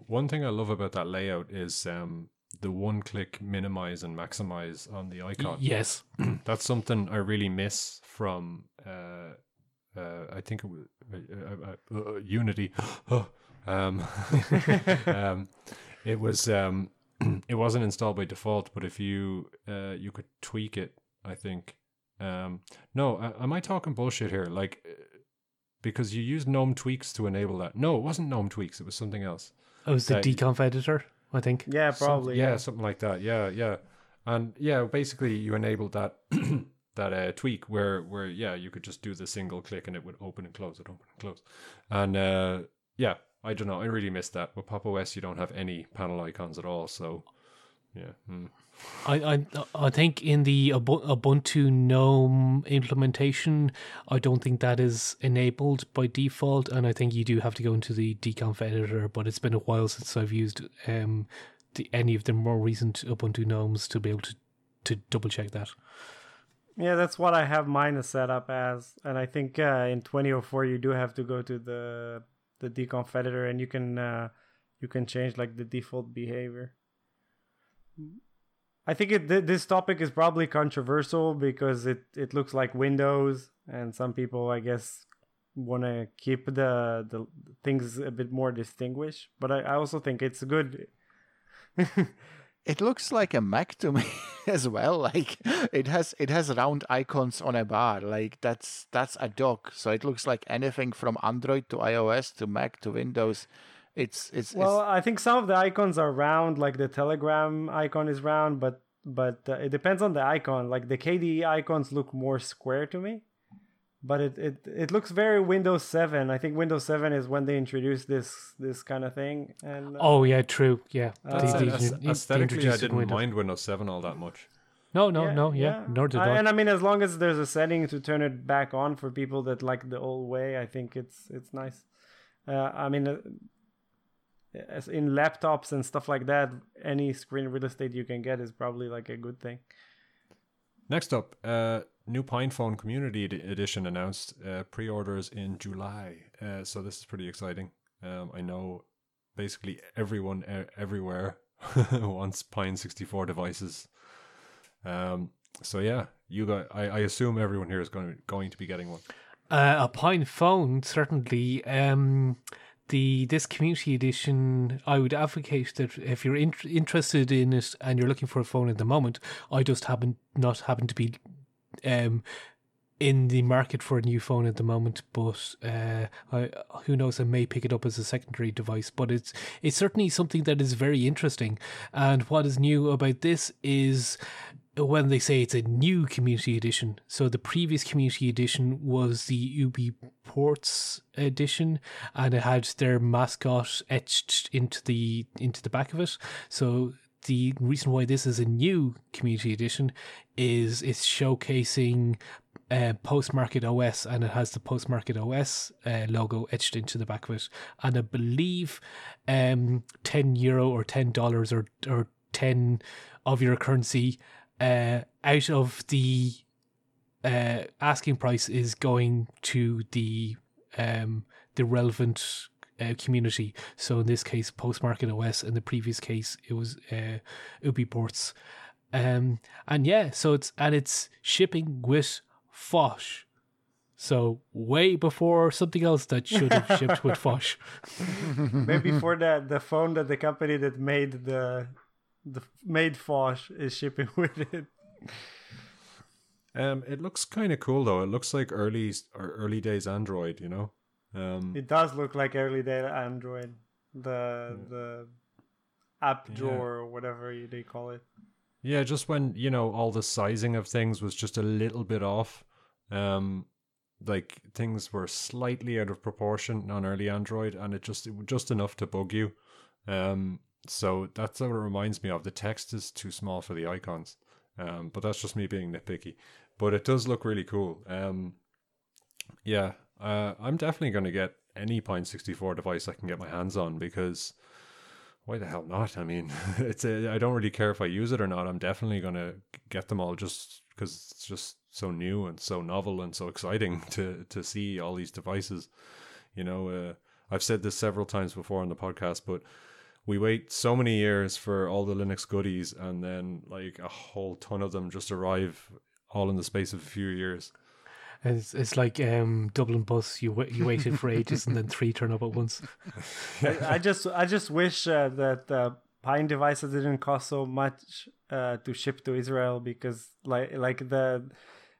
One thing I love about that layout is um, the one click minimize and maximize on the icon. yes That's something I really miss from, uh, uh, I think it was uh, uh, uh, Unity. um, um, it was um, it wasn't installed by default, but if you uh, you could tweak it, I think. Um, no, uh, am I talking bullshit here? Like, uh, because you used GNOME tweaks to enable that. No, it wasn't GNOME tweaks. It was something else. it was the That- dconf editor i think Yeah, Something- probably. yeah, something like that. Yeah, yeah, and yeah, basically you enabled that that uh, tweak where where yeah you could just do the single click and it would open and close it, open and close, and uh, yeah, I don't know, I really missed that. With Pop OS, you don't have any panel icons at all, so yeah. hmm. I, I I think in the Ubuntu GNOME implementation, I don't think that is enabled by default, and I think you do have to go into the dconf editor. But it's been a while since I've used um the, any of the more recent Ubuntu gnomes to be able to to double check that. Yeah, that's what I have mine set up as, and I think uh, in 2004 you do have to go to the the dconf editor, and you can uh, you can change like the default behavior. I think it th- this topic is probably controversial because it it looks like Windows, and some people I guess want to keep the the things a bit more distinguished. But I, I also think it's good. It looks like a Mac to me as well. Like it has it has round icons on a bar. Like that's that's a dock. So it looks like anything from Android to iOS to Mac to Windows. It's it's, Well, it's I think some of the icons are round, like the Telegram icon is round, but but uh, it depends on the icon. Like the KDE icons look more square to me, but it, it it looks very Windows Seven. I think Windows Seven is when they introduced this this kind of thing. And uh, Oh yeah, true. Yeah, Uh, They- That's- they- they- they aesthetically, I introduced it in didn't Windows. mind Windows Seven all that much. No, no, no. Yeah, nor did I- I. And I mean, as long as there's a setting to turn it back on for people that like the old way, I think it's it's nice. Uh, I mean, uh, as in laptops and stuff like that, any screen real estate you can get is probably like a good thing. Next up, uh, new PinePhone Community Ed- Edition announced uh, pre-orders in July. Uh, so this is pretty exciting. Um, I know basically everyone uh, everywhere wants Pine 64 devices. Um, so yeah, you got. I, I assume everyone here is going going to be getting one. Uh, a Pine phone, certainly. Um, the this community edition, I would advocate that if you're in, interested in it and you're looking for a phone at the moment, I just happen not happen to be um in the market for a new phone at the moment. But uh, I, who knows? I may pick it up as a secondary device. But it's it's certainly something that is very interesting. And what is new about this is when they say it's a new community edition. So the previous community edition was the Ubi Ports edition, and it had their mascot etched into the into the back of it. So the reason why this is a new community edition is it's showcasing uh, postmarketOS, and it has the postmarketOS uh, logo etched into the back of it. And I believe um, ten euro or ten dollars or or ten of your currency uh, out of the uh, asking price is going to the um, the relevant uh, community. So in this case, postmarketOS. In the previous case, it was uh, UBports. Um, and yeah, so it's and it's shipping with Phosh. So way before something else that should have shipped with Phosh. Maybe for the the phone that the company that made the the made Phosh is shipping with it. Um, it looks kind of cool though. It looks like early or early days Android. You know. Um, It does look like early day Android. The the app Yeah. drawer or whatever you, they call it. Yeah, just when you know all the sizing of things was just a little bit off. Um, like things were slightly out of proportion on early Android, and it just it was just enough to bug you. Um, so that's what it reminds me of. The text is too small for the icons. Um, but that's just me being nitpicky. But it does look really cool. Um, yeah, uh, I'm definitely going to get any Pine 64 device I can get my hands on because why the hell not? I mean, it's a, I don't really care if I use it or not. I'm definitely going to get them all just because it's just so new and so novel and so exciting to to see all these devices. You know, uh, I've said this several times before on the podcast, but we wait so many years for all the Linux goodies, and then like a whole ton of them just arrive all in the space of a few years. It's, it's like um, Dublin bus. You wa- you waited for ages and then three turn up at once. I, I just I just wish uh, that uh, Pine devices didn't cost so much uh, to ship to Israel because like like the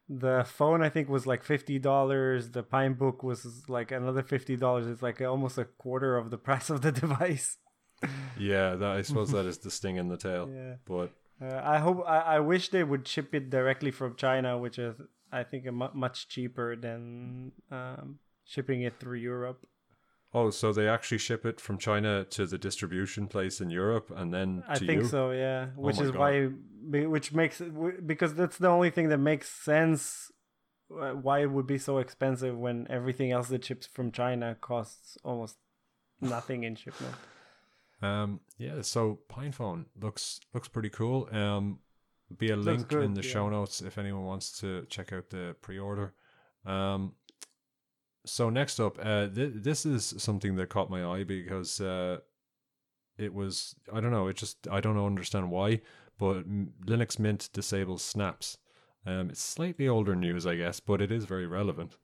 the phone I think was like fifty dollars. The Pine book was like another fifty dollars. It's like almost a quarter of the price of the device. Yeah, that I suppose that is the sting in the tail. Yeah. But Uh, I hope I, I wish they would ship it directly from China, which is I think much cheaper than um, shipping it through Europe. oh, so they actually ship it from China to the distribution place in Europe, and then I think you. so, yeah. Which my is God. why, which makes because that's the only thing that makes sense. uh, Why it would be so expensive when everything else that ships from China costs almost nothing in shipment. Um, yeah, so PinePhone looks looks pretty cool. Um, be a Looks link in the yeah. show notes if anyone wants to check out the pre-order. Um, so next up, uh, th- this is something that caught my eye because uh, it was I don't know, it just I don't understand why, but Linux Mint disables snaps. Um, it's slightly older news, I guess, but it is very relevant.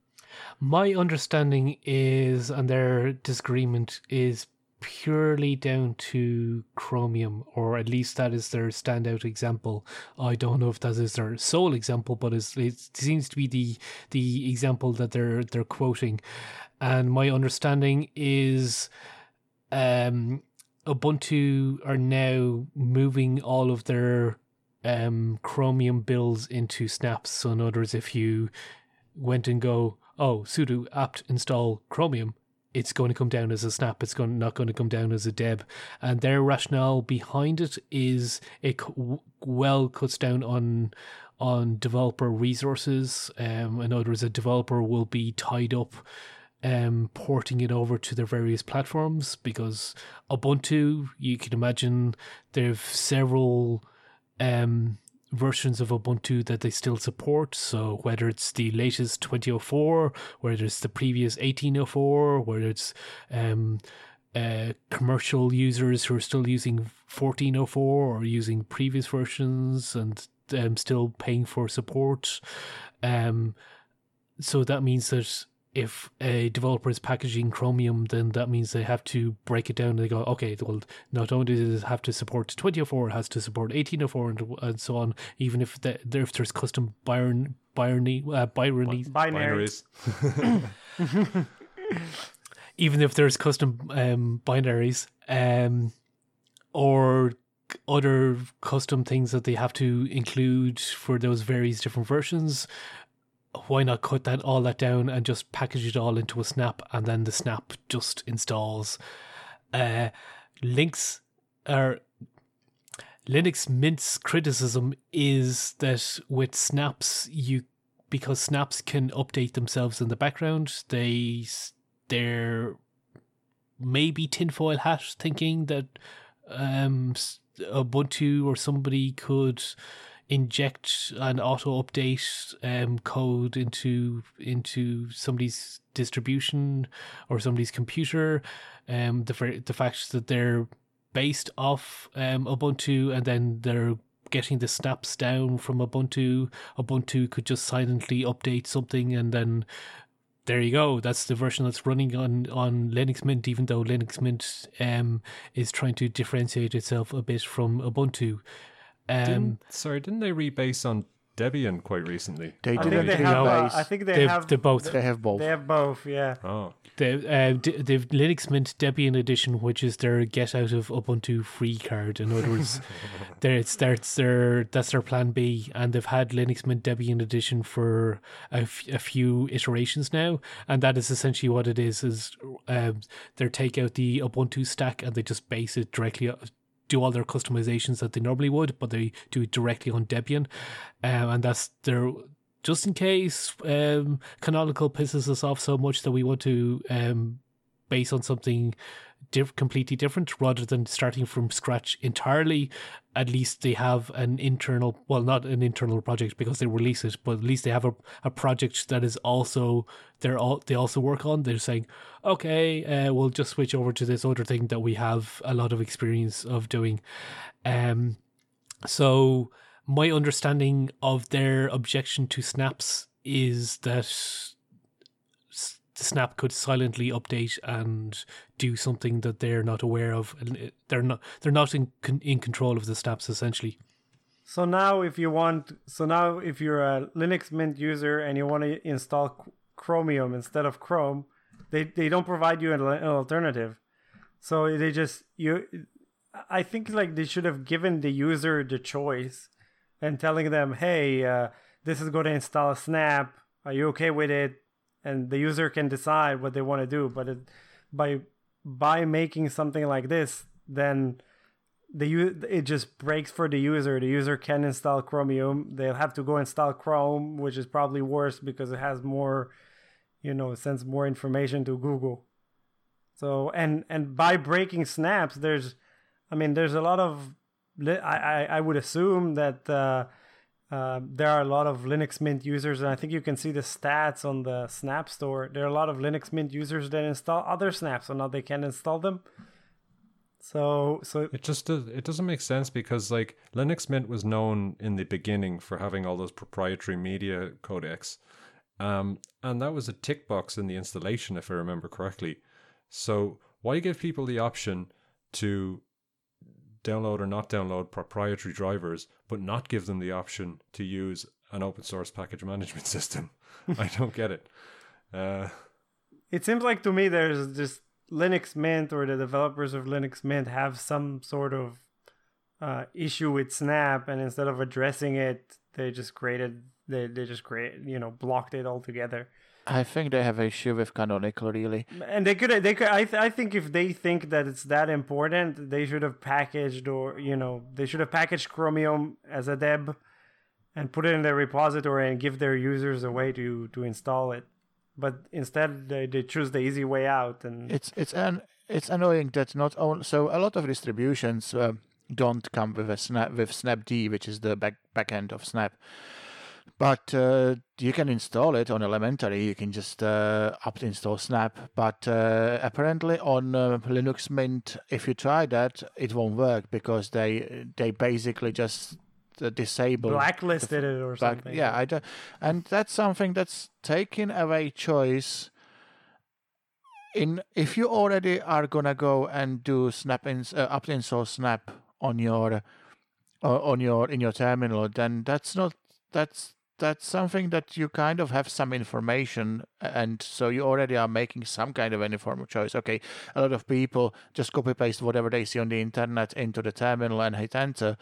My understanding is, and their disagreement is purely down to Chromium, or at least that is their standout example. I don't know if that is their sole example, but it seems to be the the example that they're they're quoting. And my understanding is, um, Ubuntu are now moving all of their um Chromium builds into snaps. So in other words, if you went and go, oh, sudo apt install Chromium, it's going to come down as a snap. It's going not going to come down as a deb. And their rationale behind it is it well cuts down on on developer resources. Um, in other words, a developer will be tied up um, porting it over to their various platforms because Ubuntu, you can imagine, there've several um, versions of Ubuntu that they still support. So whether it's the latest 2004, whether it's the previous 1804, whether it's um, uh, commercial users who are still using 1404 or using previous versions and um, still paying for support. Um, so that means that if a developer is packaging Chromium, then that means they have to break it down. They go, okay, well, not only does it have to support 2004, it has to support 1804 and, and so on, even if, the, if there's custom Byron, Byrony, uh, Byrony, Binary. Binaries. even if there's custom um, binaries um, or other custom things that they have to include for those various different versions why not cut that all that down and just package it all into a snap and then the snap just installs. Uh, links are linux mint's criticism is that with snaps you because snaps can update themselves in the background they they're maybe tinfoil hat thinking that um ubuntu or somebody could inject an auto update um, code into into somebody's distribution or somebody's computer. Um, the the fact that they're based off um, Ubuntu and then they're getting the snaps down from Ubuntu. Ubuntu could just silently update something and then there you go. That's the version that's running on, on Linux Mint, even though Linux Mint um, is trying to differentiate itself a bit from Ubuntu. Um, Didn't, sorry, didn't they rebase on Debian quite recently. They I did think they it have. No. Uh. I think they They've- have. they're both. They have both. They have both. Yeah. Oh, The uh, D- they've Linux Mint Debian edition, which is their get out of Ubuntu free card. In other words, there it starts their that's their plan B, and they've had Linux Mint Debian edition for a, f- a few iterations now, and that is essentially what it is. Is um, they take out the Ubuntu stack and they just base it directly. Do all their customizations that they normally would, but they do it directly on Debian, um, and that's their just in case um, Canonical pisses us off so much that we want to um, base on something completely different rather than starting from scratch entirely. At least they have an internal, well, not an internal project because they release it, but at least they have a, a project that is also they're all they also work on. They're saying, okay, uh, we'll just switch over to this other thing that we have a lot of experience of doing. Um, so my understanding of their objection to snaps is that s- snap could silently update and do something that they're not aware of and they're not they're not in in control of the snaps essentially So now, if you want, so now if you're a Linux Mint user and you want to install Chromium instead of Chrome, they they don't provide you an, an alternative. So they just you, I think like they should have given the user the choice and telling them, hey, uh, this is going to install a Snap. Are you okay with it? And the user can decide what they want to do. But it, by by making something like this, then the it just breaks for the user. The user can install Chromium. They'll have to go install Chrome, which is probably worse because it has more, you know, sends more information to Google. So and and by breaking snaps, there's, I mean, there's a lot of, I I, I would assume that uh, uh, there are a lot of Linux Mint users, and I think you can see the stats on the Snap Store. There are a lot of Linux Mint users that install other snaps, so now they can install them. So so it just does, it doesn't make sense because like Linux Mint was known in the beginning for having all those proprietary media codecs, um, and that was a tick box in the installation, if I remember correctly. So why give people the option to download or not download proprietary drivers, but not give them the option to use an open source package management system? I don't get it. Uh, it seems like to me there's just Linux Mint or the developers of Linux Mint have some sort of uh, issue with Snap, and instead of addressing it, they just created they they just create you know blocked it altogether. I think they have an issue with Canonical, really. And they could they could I th- I think if they think that it's that important, they should have packaged or you know they should have packaged Chromium as a deb and put it in their repository and give their users a way to to install it. But instead, they, they choose the easy way out, and It's it's an it's annoying that not only so a lot of distributions uh, don't come with a snap with Snapd, which is the back back end of Snap. But uh, you can install it on elementary. You can just uh, up install Snap. But uh, apparently on uh, Linux Mint, if you try that, it won't work because they they basically just uh, disable blacklisted it or something. yeah, I don't, and that's something that's taking away choice. In if you already are gonna go and do snap ins uh, up install snap on your uh, on your in your terminal, then that's not that's that's something that you kind of have some information and so you already are making some kind of informed choice. Okay a lot of people just copy paste whatever they see on the internet into the terminal and hit enter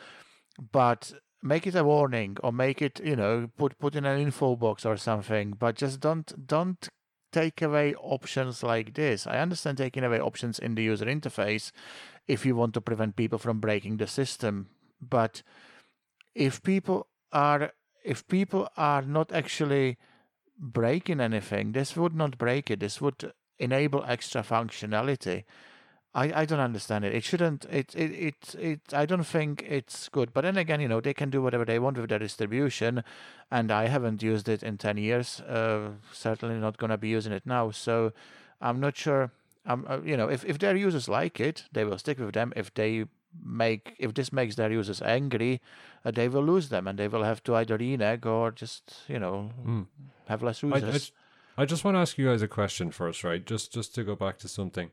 but make it a warning or make it you know put put in an info box or something but just don't don't take away options like this. I understand taking away options in the user interface if you want to prevent people from breaking the system but if people are if people are not actually breaking anything this would not break it this would enable extra functionality I, I don't understand it. It shouldn't. It, it it it. I don't think it's good. But then again, you know, they can do whatever they want with their distribution, and I haven't used it in ten years. Uh, certainly not gonna be using it now. So I'm not sure. Um, uh, you know, if if their users like it, they will stick with them. If they make if this makes their users angry, uh, they will lose them, and they will have to either renege or just you know Mm. have less I, I, users. j- I just want to ask you guys a question first, right? Just just to go back to something.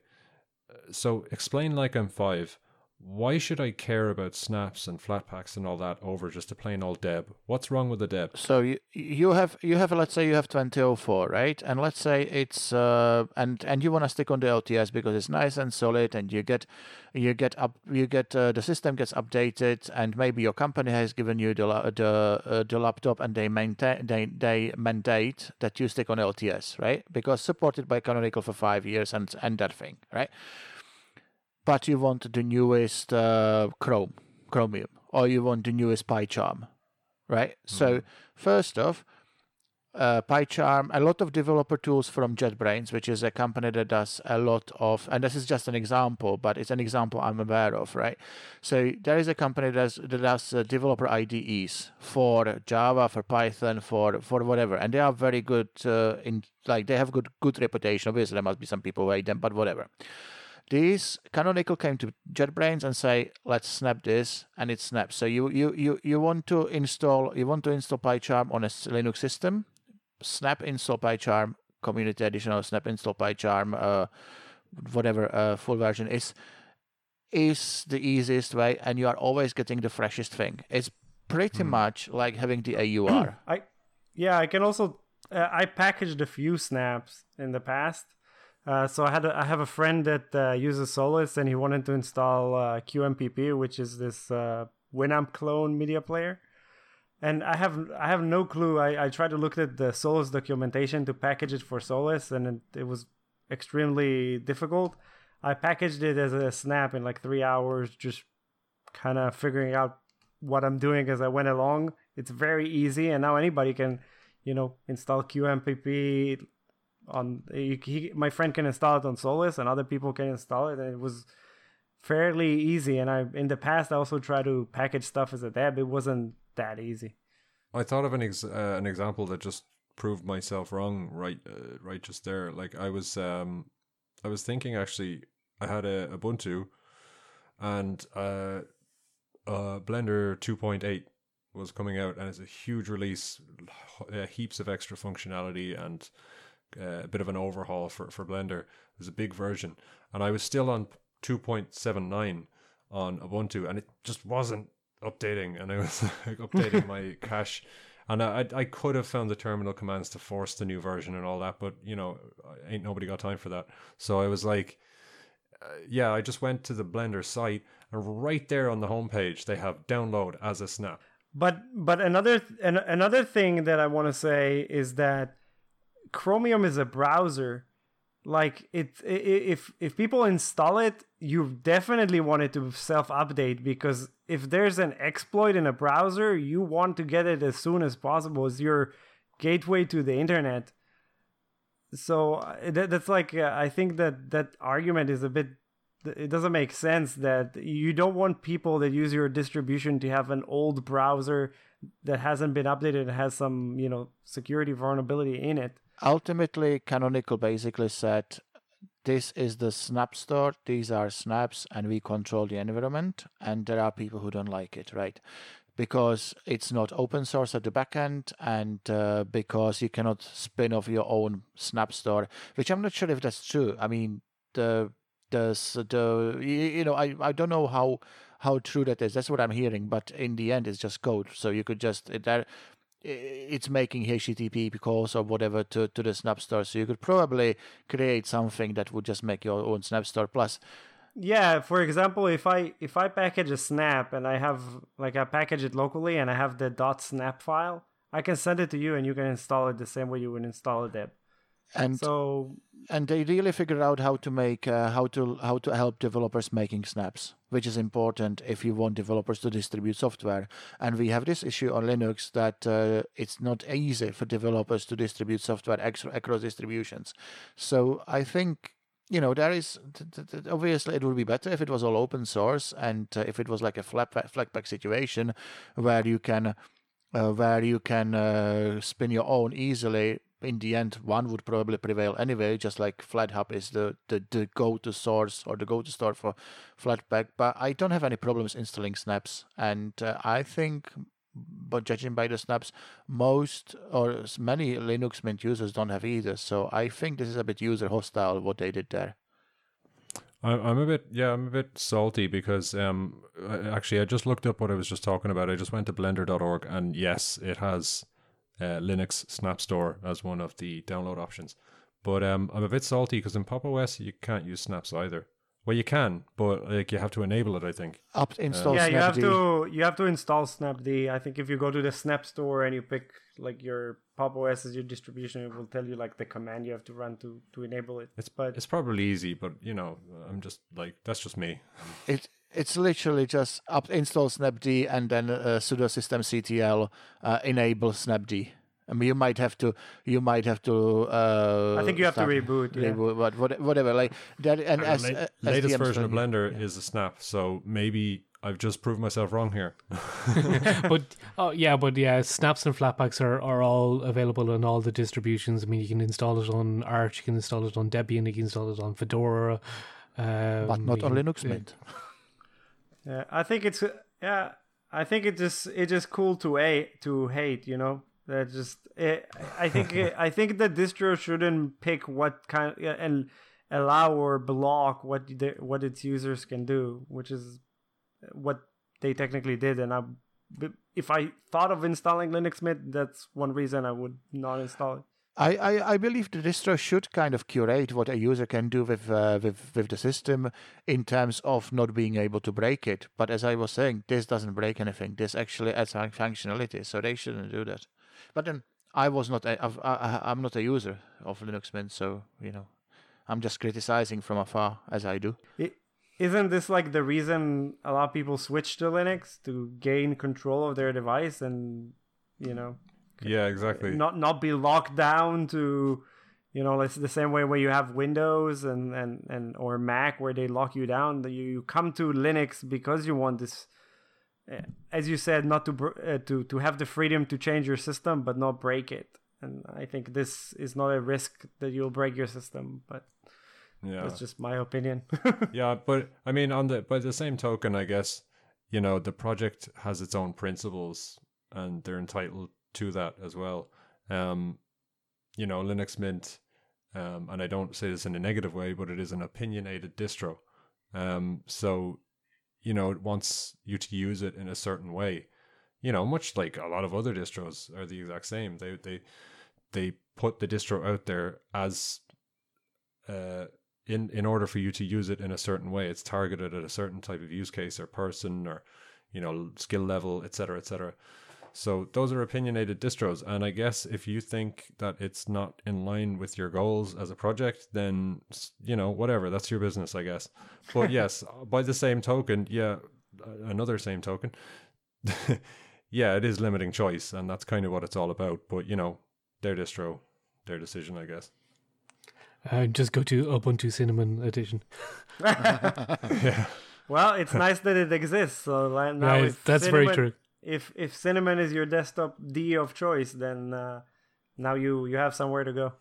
Uh, So explain like I'm five. Why should I care about snaps and flat packs and all that over just a plain old deb? What's wrong with the deb? So you you have you have let's say you have 2004, right? And let's say it's uh and and you want to stick on the LTS because it's nice and solid, and you get you get up you get uh, the system gets updated, and maybe your company has given you the the uh, the laptop, and they maintain they they mandate that you stick on LTS, right? Because supported by Canonical for five years and and that thing, right? But you want the newest uh, Chrome, Chromium, or you want the newest PyCharm, right? So first off, uh, PyCharm, a lot of developer tools from JetBrains, which is a company that does a lot of, and this is just an example, but it's an example I'm aware of, right? So there is a company that does, that does uh, developer IDEs for Java, for Python, for for whatever, and they are very good uh, in like they have good good reputation. Obviously, there must be some people who hate them, but whatever. These Canonical came to JetBrains and say, let's snap this, and it snaps. So you you you you want to install you want to install PyCharm on a Linux system, snap install PyCharm Community Edition or snap install PyCharm, uh, whatever uh, full version is, is the easiest way, and you are always getting the freshest thing. It's pretty much like having the AUR. I yeah, I can also uh, I packaged a few snaps in the past. Uh, so I had a, I have a friend that uh, uses Solus and he wanted to install uh, QMMP, which is this uh, Winamp clone media player. And I have I have no clue. I, I tried to look at the Solus documentation to package it for Solus, and it, it was extremely difficult. I packaged it as a snap in like three hours, just kind of figuring out what I'm doing as I went along. It's very easy, and now anybody can, you know, install QMMP on. He, he, my friend can install it on Solus, and other people can install it, and it was fairly easy. And I, in the past, I also tried to package stuff as a deb. It wasn't that easy. I thought of an ex- uh, an example that just proved myself wrong right uh, right just there. Like I was um I was thinking actually I had a Ubuntu and uh uh Blender 2.8 was coming out and it's a huge release uh, heaps of extra functionality and uh, a bit of an overhaul for for Blender. It was a big version. And I was still on 2.79 on Ubuntu and it just wasn't updating and I was like updating my cache. And I I could have found the terminal commands to force the new version and all that but you know ain't nobody got time for that. So I was like uh, yeah I just went to the blender site and right there on the homepage they have download as a snap. But but another an, another thing that I want to say is that Chromium is a browser. Like it, if if people install it, you definitely want it to self update because if there's an exploit in a browser, you want to get it as soon as possible as your gateway to the internet. So uh, that, that's like uh, I think that that argument is a bit it doesn't make sense that you don't want people that use your distribution to have an old browser that hasn't been updated and has some you know security vulnerability in it Ultimately, Canonical basically said, "This is the snap store. These are snaps, and we control the environment." And there are people who don't like it, right? Because it's not open source at the back end, and uh, because you cannot spin off your own snap store, which I'm not sure if that's true. I mean, the the the you know I I don't know how how true that is. That's what I'm hearing, but in the end, it's just code. So you could just there it's making HTTP calls or whatever to, to the Snap Store. So you could probably create something that would just make your own Snap Store. Plus, yeah for example if i if i package a snap and i have like i package it locally and i have the snap file i can send it to you and you can install it the same way you would install a deb and so and they really figured out how to make uh, how to how to help developers making snaps which is important if you want developers to distribute software. And we have this issue on linux that uh, it's not easy for developers to distribute software across distributions. So i think you know there is obviously it would be better if it was all open source and uh, if it was like a flat flatpak situation where you can uh, where you can uh, spin your own easily in the end, one would probably prevail anyway, just like FlatHub is the, the, the go to source or the go to store for Flatpak. But I don't have any problems installing snaps. And uh, I think, but judging by the snaps, most or many Linux Mint users don't have either. So I think this is a bit user hostile what they did there. I'm a bit, yeah, I'm a bit salty because um, actually, I just looked up what I was just talking about. I just went to blender.org, and yes, it has uh, Linux Snap Store as one of the download options. But um, I'm a bit salty because in Pop OS you can't use snaps either. Well, you can, but like you have to enable it. I think. Up install yeah, you have to you have to install Snapd. I think if you go to the Snap store and you pick like your Pop OS as your distribution, it will tell you like the command you have to run to to enable it. It's but it's probably easy, but you know, I'm just like that's just me. It it's literally just up install Snapd and then uh, sudo systemctl uh, enable Snapd. I mean, you might have to. You might have to. Uh, I think you have to start- reboot. Yeah. reboot, what, what, whatever. Like that, and as, la- uh, as latest the version of Armstrong- Blender is a snap, so maybe I've just proved myself wrong here. but oh yeah, but yeah, snaps and flatpaks are, are all available on all the distributions. I mean, you can install it on Arch, you can install it on Debian, you can install it on Fedora, um, but not on Linux yeah. Mint. Yeah, I think it's yeah. I think it just it's just cool to a to hate. You know, that just it, I think it, I think the distro shouldn't pick what kind and allow or block what the, what its users can do, which is what they technically did. And I, if I thought of installing Linux Mint, that's one reason I would not install it. I, I, I believe the distro should kind of curate what a user can do with, uh, with with the system in terms of not being able to break it. But as I was saying, this doesn't break anything. This actually adds functionality, so they shouldn't do that. But then I was not a, I, I, I'm not a user of Linux Mint, so you know, I'm just criticizing from afar as I do. I- Isn't this like the reason a lot of people switch to Linux to gain control of their device and you know yeah, exactly. not not be locked down to you know it's the same way where you have windows and and and or mac where they lock you down that you, you come to linux because you want this uh, as you said not to uh, to to have the freedom to change your system but not break it. And i think this is not a risk that you'll break your system but yeah, that's just my opinion. Yeah, but I mean, on the by the same token, I guess you know the project has its own principles, and they're entitled to that as well. Um, you know, Linux Mint, um, and I don't say this in a negative way, but it is an opinionated distro. Um, so you know, it wants you to use it in a certain way. You know, much like a lot of other distros are the exact same. They they they put the distro out there as uh, in in order for you to use it in a certain way. It's targeted at a certain type of use case or person or you know skill level, etc., etc. So those are opinionated distros, and I guess if you think that it's not in line with your goals as a project, then you know whatever. That's your business, I guess. But yes, by the same token, yeah, uh, another same token. yeah, it is limiting choice, and that's kind of what it's all about. But you know, their distro, their decision, I guess. Uh, just go to Ubuntu Cinnamon Edition. yeah. well it's nice that it exists so now Yeah, if that's very true. If if cinnamon is your desktop d of choice then uh, now you you have somewhere to go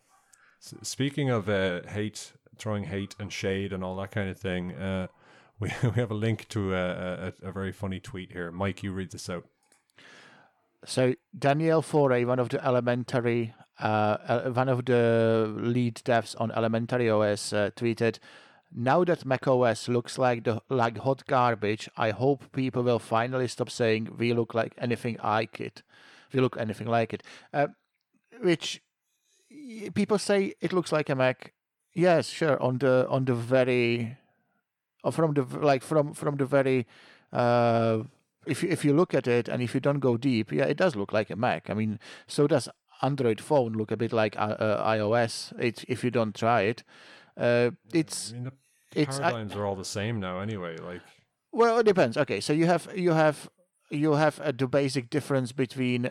S- Speaking of uh, hate, throwing hate and shade and all that kind of thing, uh, we we have a link to a, a, a very funny tweet here. Mike, you read this out. So Daniel Foré, one of the elementary, uh, uh, one of the lead devs on Elementary OS, uh, tweeted, "Now that macOS looks like the like hot garbage, I hope people will finally stop saying we look like anything like it. We look anything like it." Uh, which people say it looks like a Mac. Yes, sure. On the on the very, or from the like from from the very. Uh, if you, if you look at it and if you don't go deep, yeah, it does look like a Mac. I mean, so does Android phone look a bit like uh, uh, iOS. It, if you don't try it, uh, it's I mean, the it's I- are all the same now, anyway. Like, well, it depends. Okay, so you have you have you have uh, the basic difference between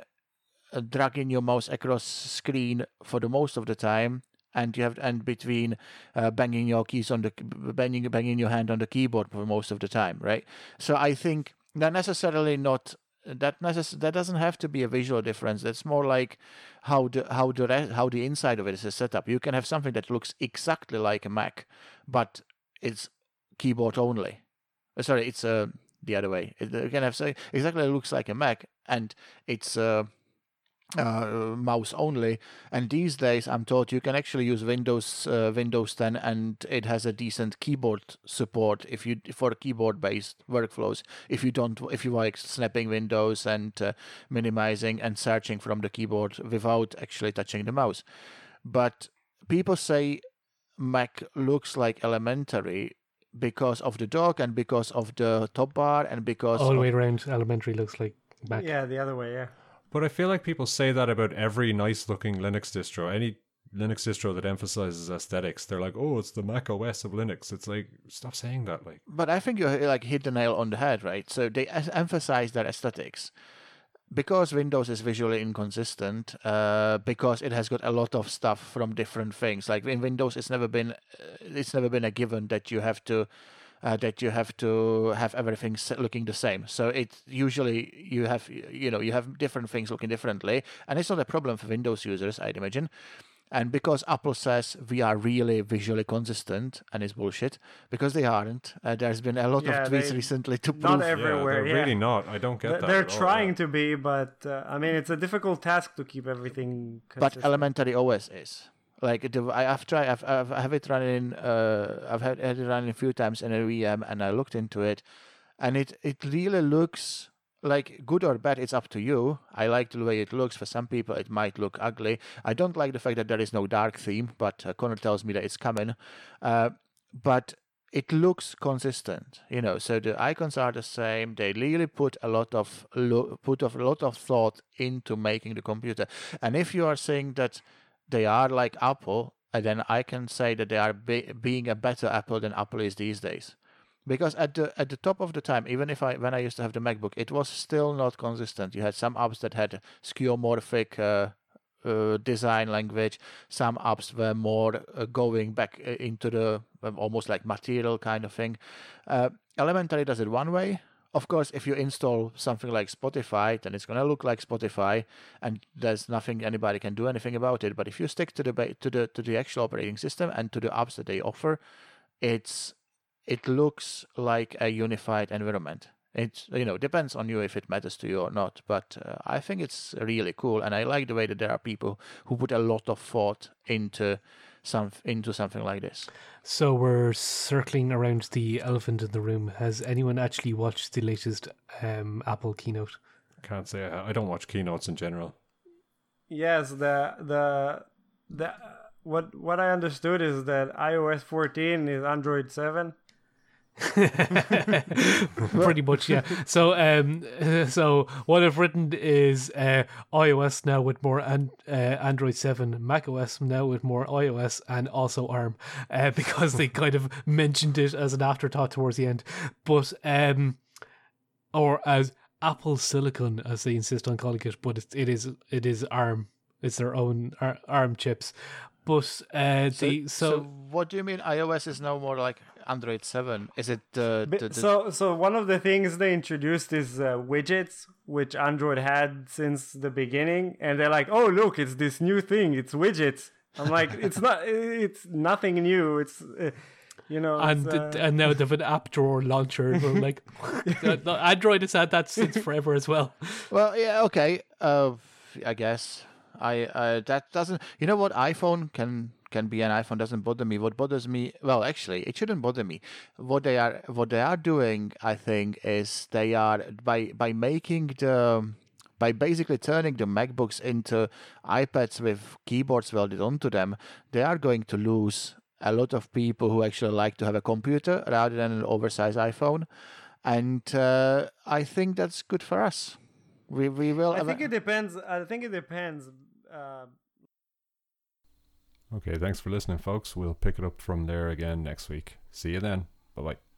uh, dragging your mouse across screen for the most of the time, and you have and between uh, banging your keys on the banging banging your hand on the keyboard for most of the time, right? So I think not necessarily not that necess- that doesn't have to be a visual difference. That's more like how the how the re- how the inside of it is set up. You can have something that looks exactly like a Mac, but it's keyboard only. Uh, sorry, it's uh, the other way. It, you can have say exactly it looks like a Mac, and it's uh, uh, mouse only. And these days, I'm told you can actually use Windows uh, Windows 10, and it has a decent keyboard support if you for keyboard-based workflows. If you don't, if you like snapping windows and uh, minimizing and searching from the keyboard without actually touching the mouse. But people say Mac looks like elementary because of the dock and because of the top bar and because All the way around, elementary looks like Mac. Yeah, the other way. Yeah. But I feel like people say that about every nice looking Linux distro. Any Linux distro that emphasizes aesthetics, they're like, oh, it's the Mac OS of Linux. It's like, stop saying that. Like, but I think you like hit the nail on the head, right? So they emphasize their aesthetics because Windows is visually inconsistent. Uh, because it has got a lot of stuff from different things. Like in Windows, it's never been uh, it's never been a given that you have to. Uh, that you have to have everything looking the same. So it usually you have you know you have different things looking differently, and it's not a problem for Windows users, I'd imagine. And because Apple says we are really visually consistent, and it's bullshit, because they aren't. Uh, there's been a lot Yeah, of tweets they- recently to not prove. every- yeah, Everywhere, they're yeah. really not. I don't get Th- that. They're at all, trying yeah. to be, but uh, I mean, it's a difficult task to keep everything. but elementary OS is like the, I, I've tried I've, I've I have it running uh I've had, had it running a few times in a VM and I looked into it and it it really looks like good or bad it's up to you. I like the way it looks. For some people it might look ugly. I don't like the fact that there is no dark theme but uh, Connor tells me that it's coming. Uh, but it looks consistent you know. So the icons are the same. They really put a lot of lo- put a lot of thought into making the computer. And if you are saying that they are like Apple, and then I can say that they are be- being a better Apple than Apple is these days. Because at the at the top of the time, even if I when I used to have the MacBook, it was still not consistent. You had some apps that had skeuomorphic uh, uh, design language. Some apps were more uh, going back uh, into the um, almost like material kind of thing. Uh, Elementary does it one way. Of course, if you install something like Spotify, then it's gonna look like Spotify, and there's nothing anybody can do anything about it. But if you stick to the to the to the actual operating system and to the apps that they offer, it's it looks like a unified environment. It you know depends on you if it matters to you or not. But uh, I think it's really cool, and I like the way that there are people who put a lot of thought into some into something like this. So we're circling around the elephant in the room. Has anyone actually watched the latest um, Apple keynote? Can't say I, I don't watch keynotes in general. Yes, the the the what what I understood is that iOS 14 is Android 7. Pretty much, yeah. So, um, so what I've written is uh, iOS now with more and uh, Android seven, Mac OS now with more iOS and also ARM, uh, because they kind of mentioned it as an afterthought towards the end, but um, or as Apple Silicon, as they insist on calling it, but it, it is it is ARM. It's their own ARM chips, but uh, So, they so, what do you mean iOS is now more like Android 7? Is it uh, Bi- the, the, So so one of the things they introduced is uh, widgets, which Android had since the beginning, and they're like, "Oh, look, it's this new thing. It's widgets." I'm like, "It's not. It's nothing new. It's." Uh, you know, and uh, and now they've an app drawer launcher. We're like, Android has had that since forever as well. Well, yeah, okay. Uh, I guess I uh, that doesn't. You know what? iPhone can can be an iPhone doesn't bother me. What bothers me, well, actually, it shouldn't bother me. What they are what they are doing, I think, is they are by by making the by basically turning the MacBooks into iPads with keyboards welded onto them, they are going to lose a lot of people who actually like to have a computer rather than an oversized iPhone. And uh, I think that's good for us. We we will. I a- think it depends. I think it depends. Uh, Okay, thanks for listening, folks. We'll pick it up from there again next week. See you then. Bye bye.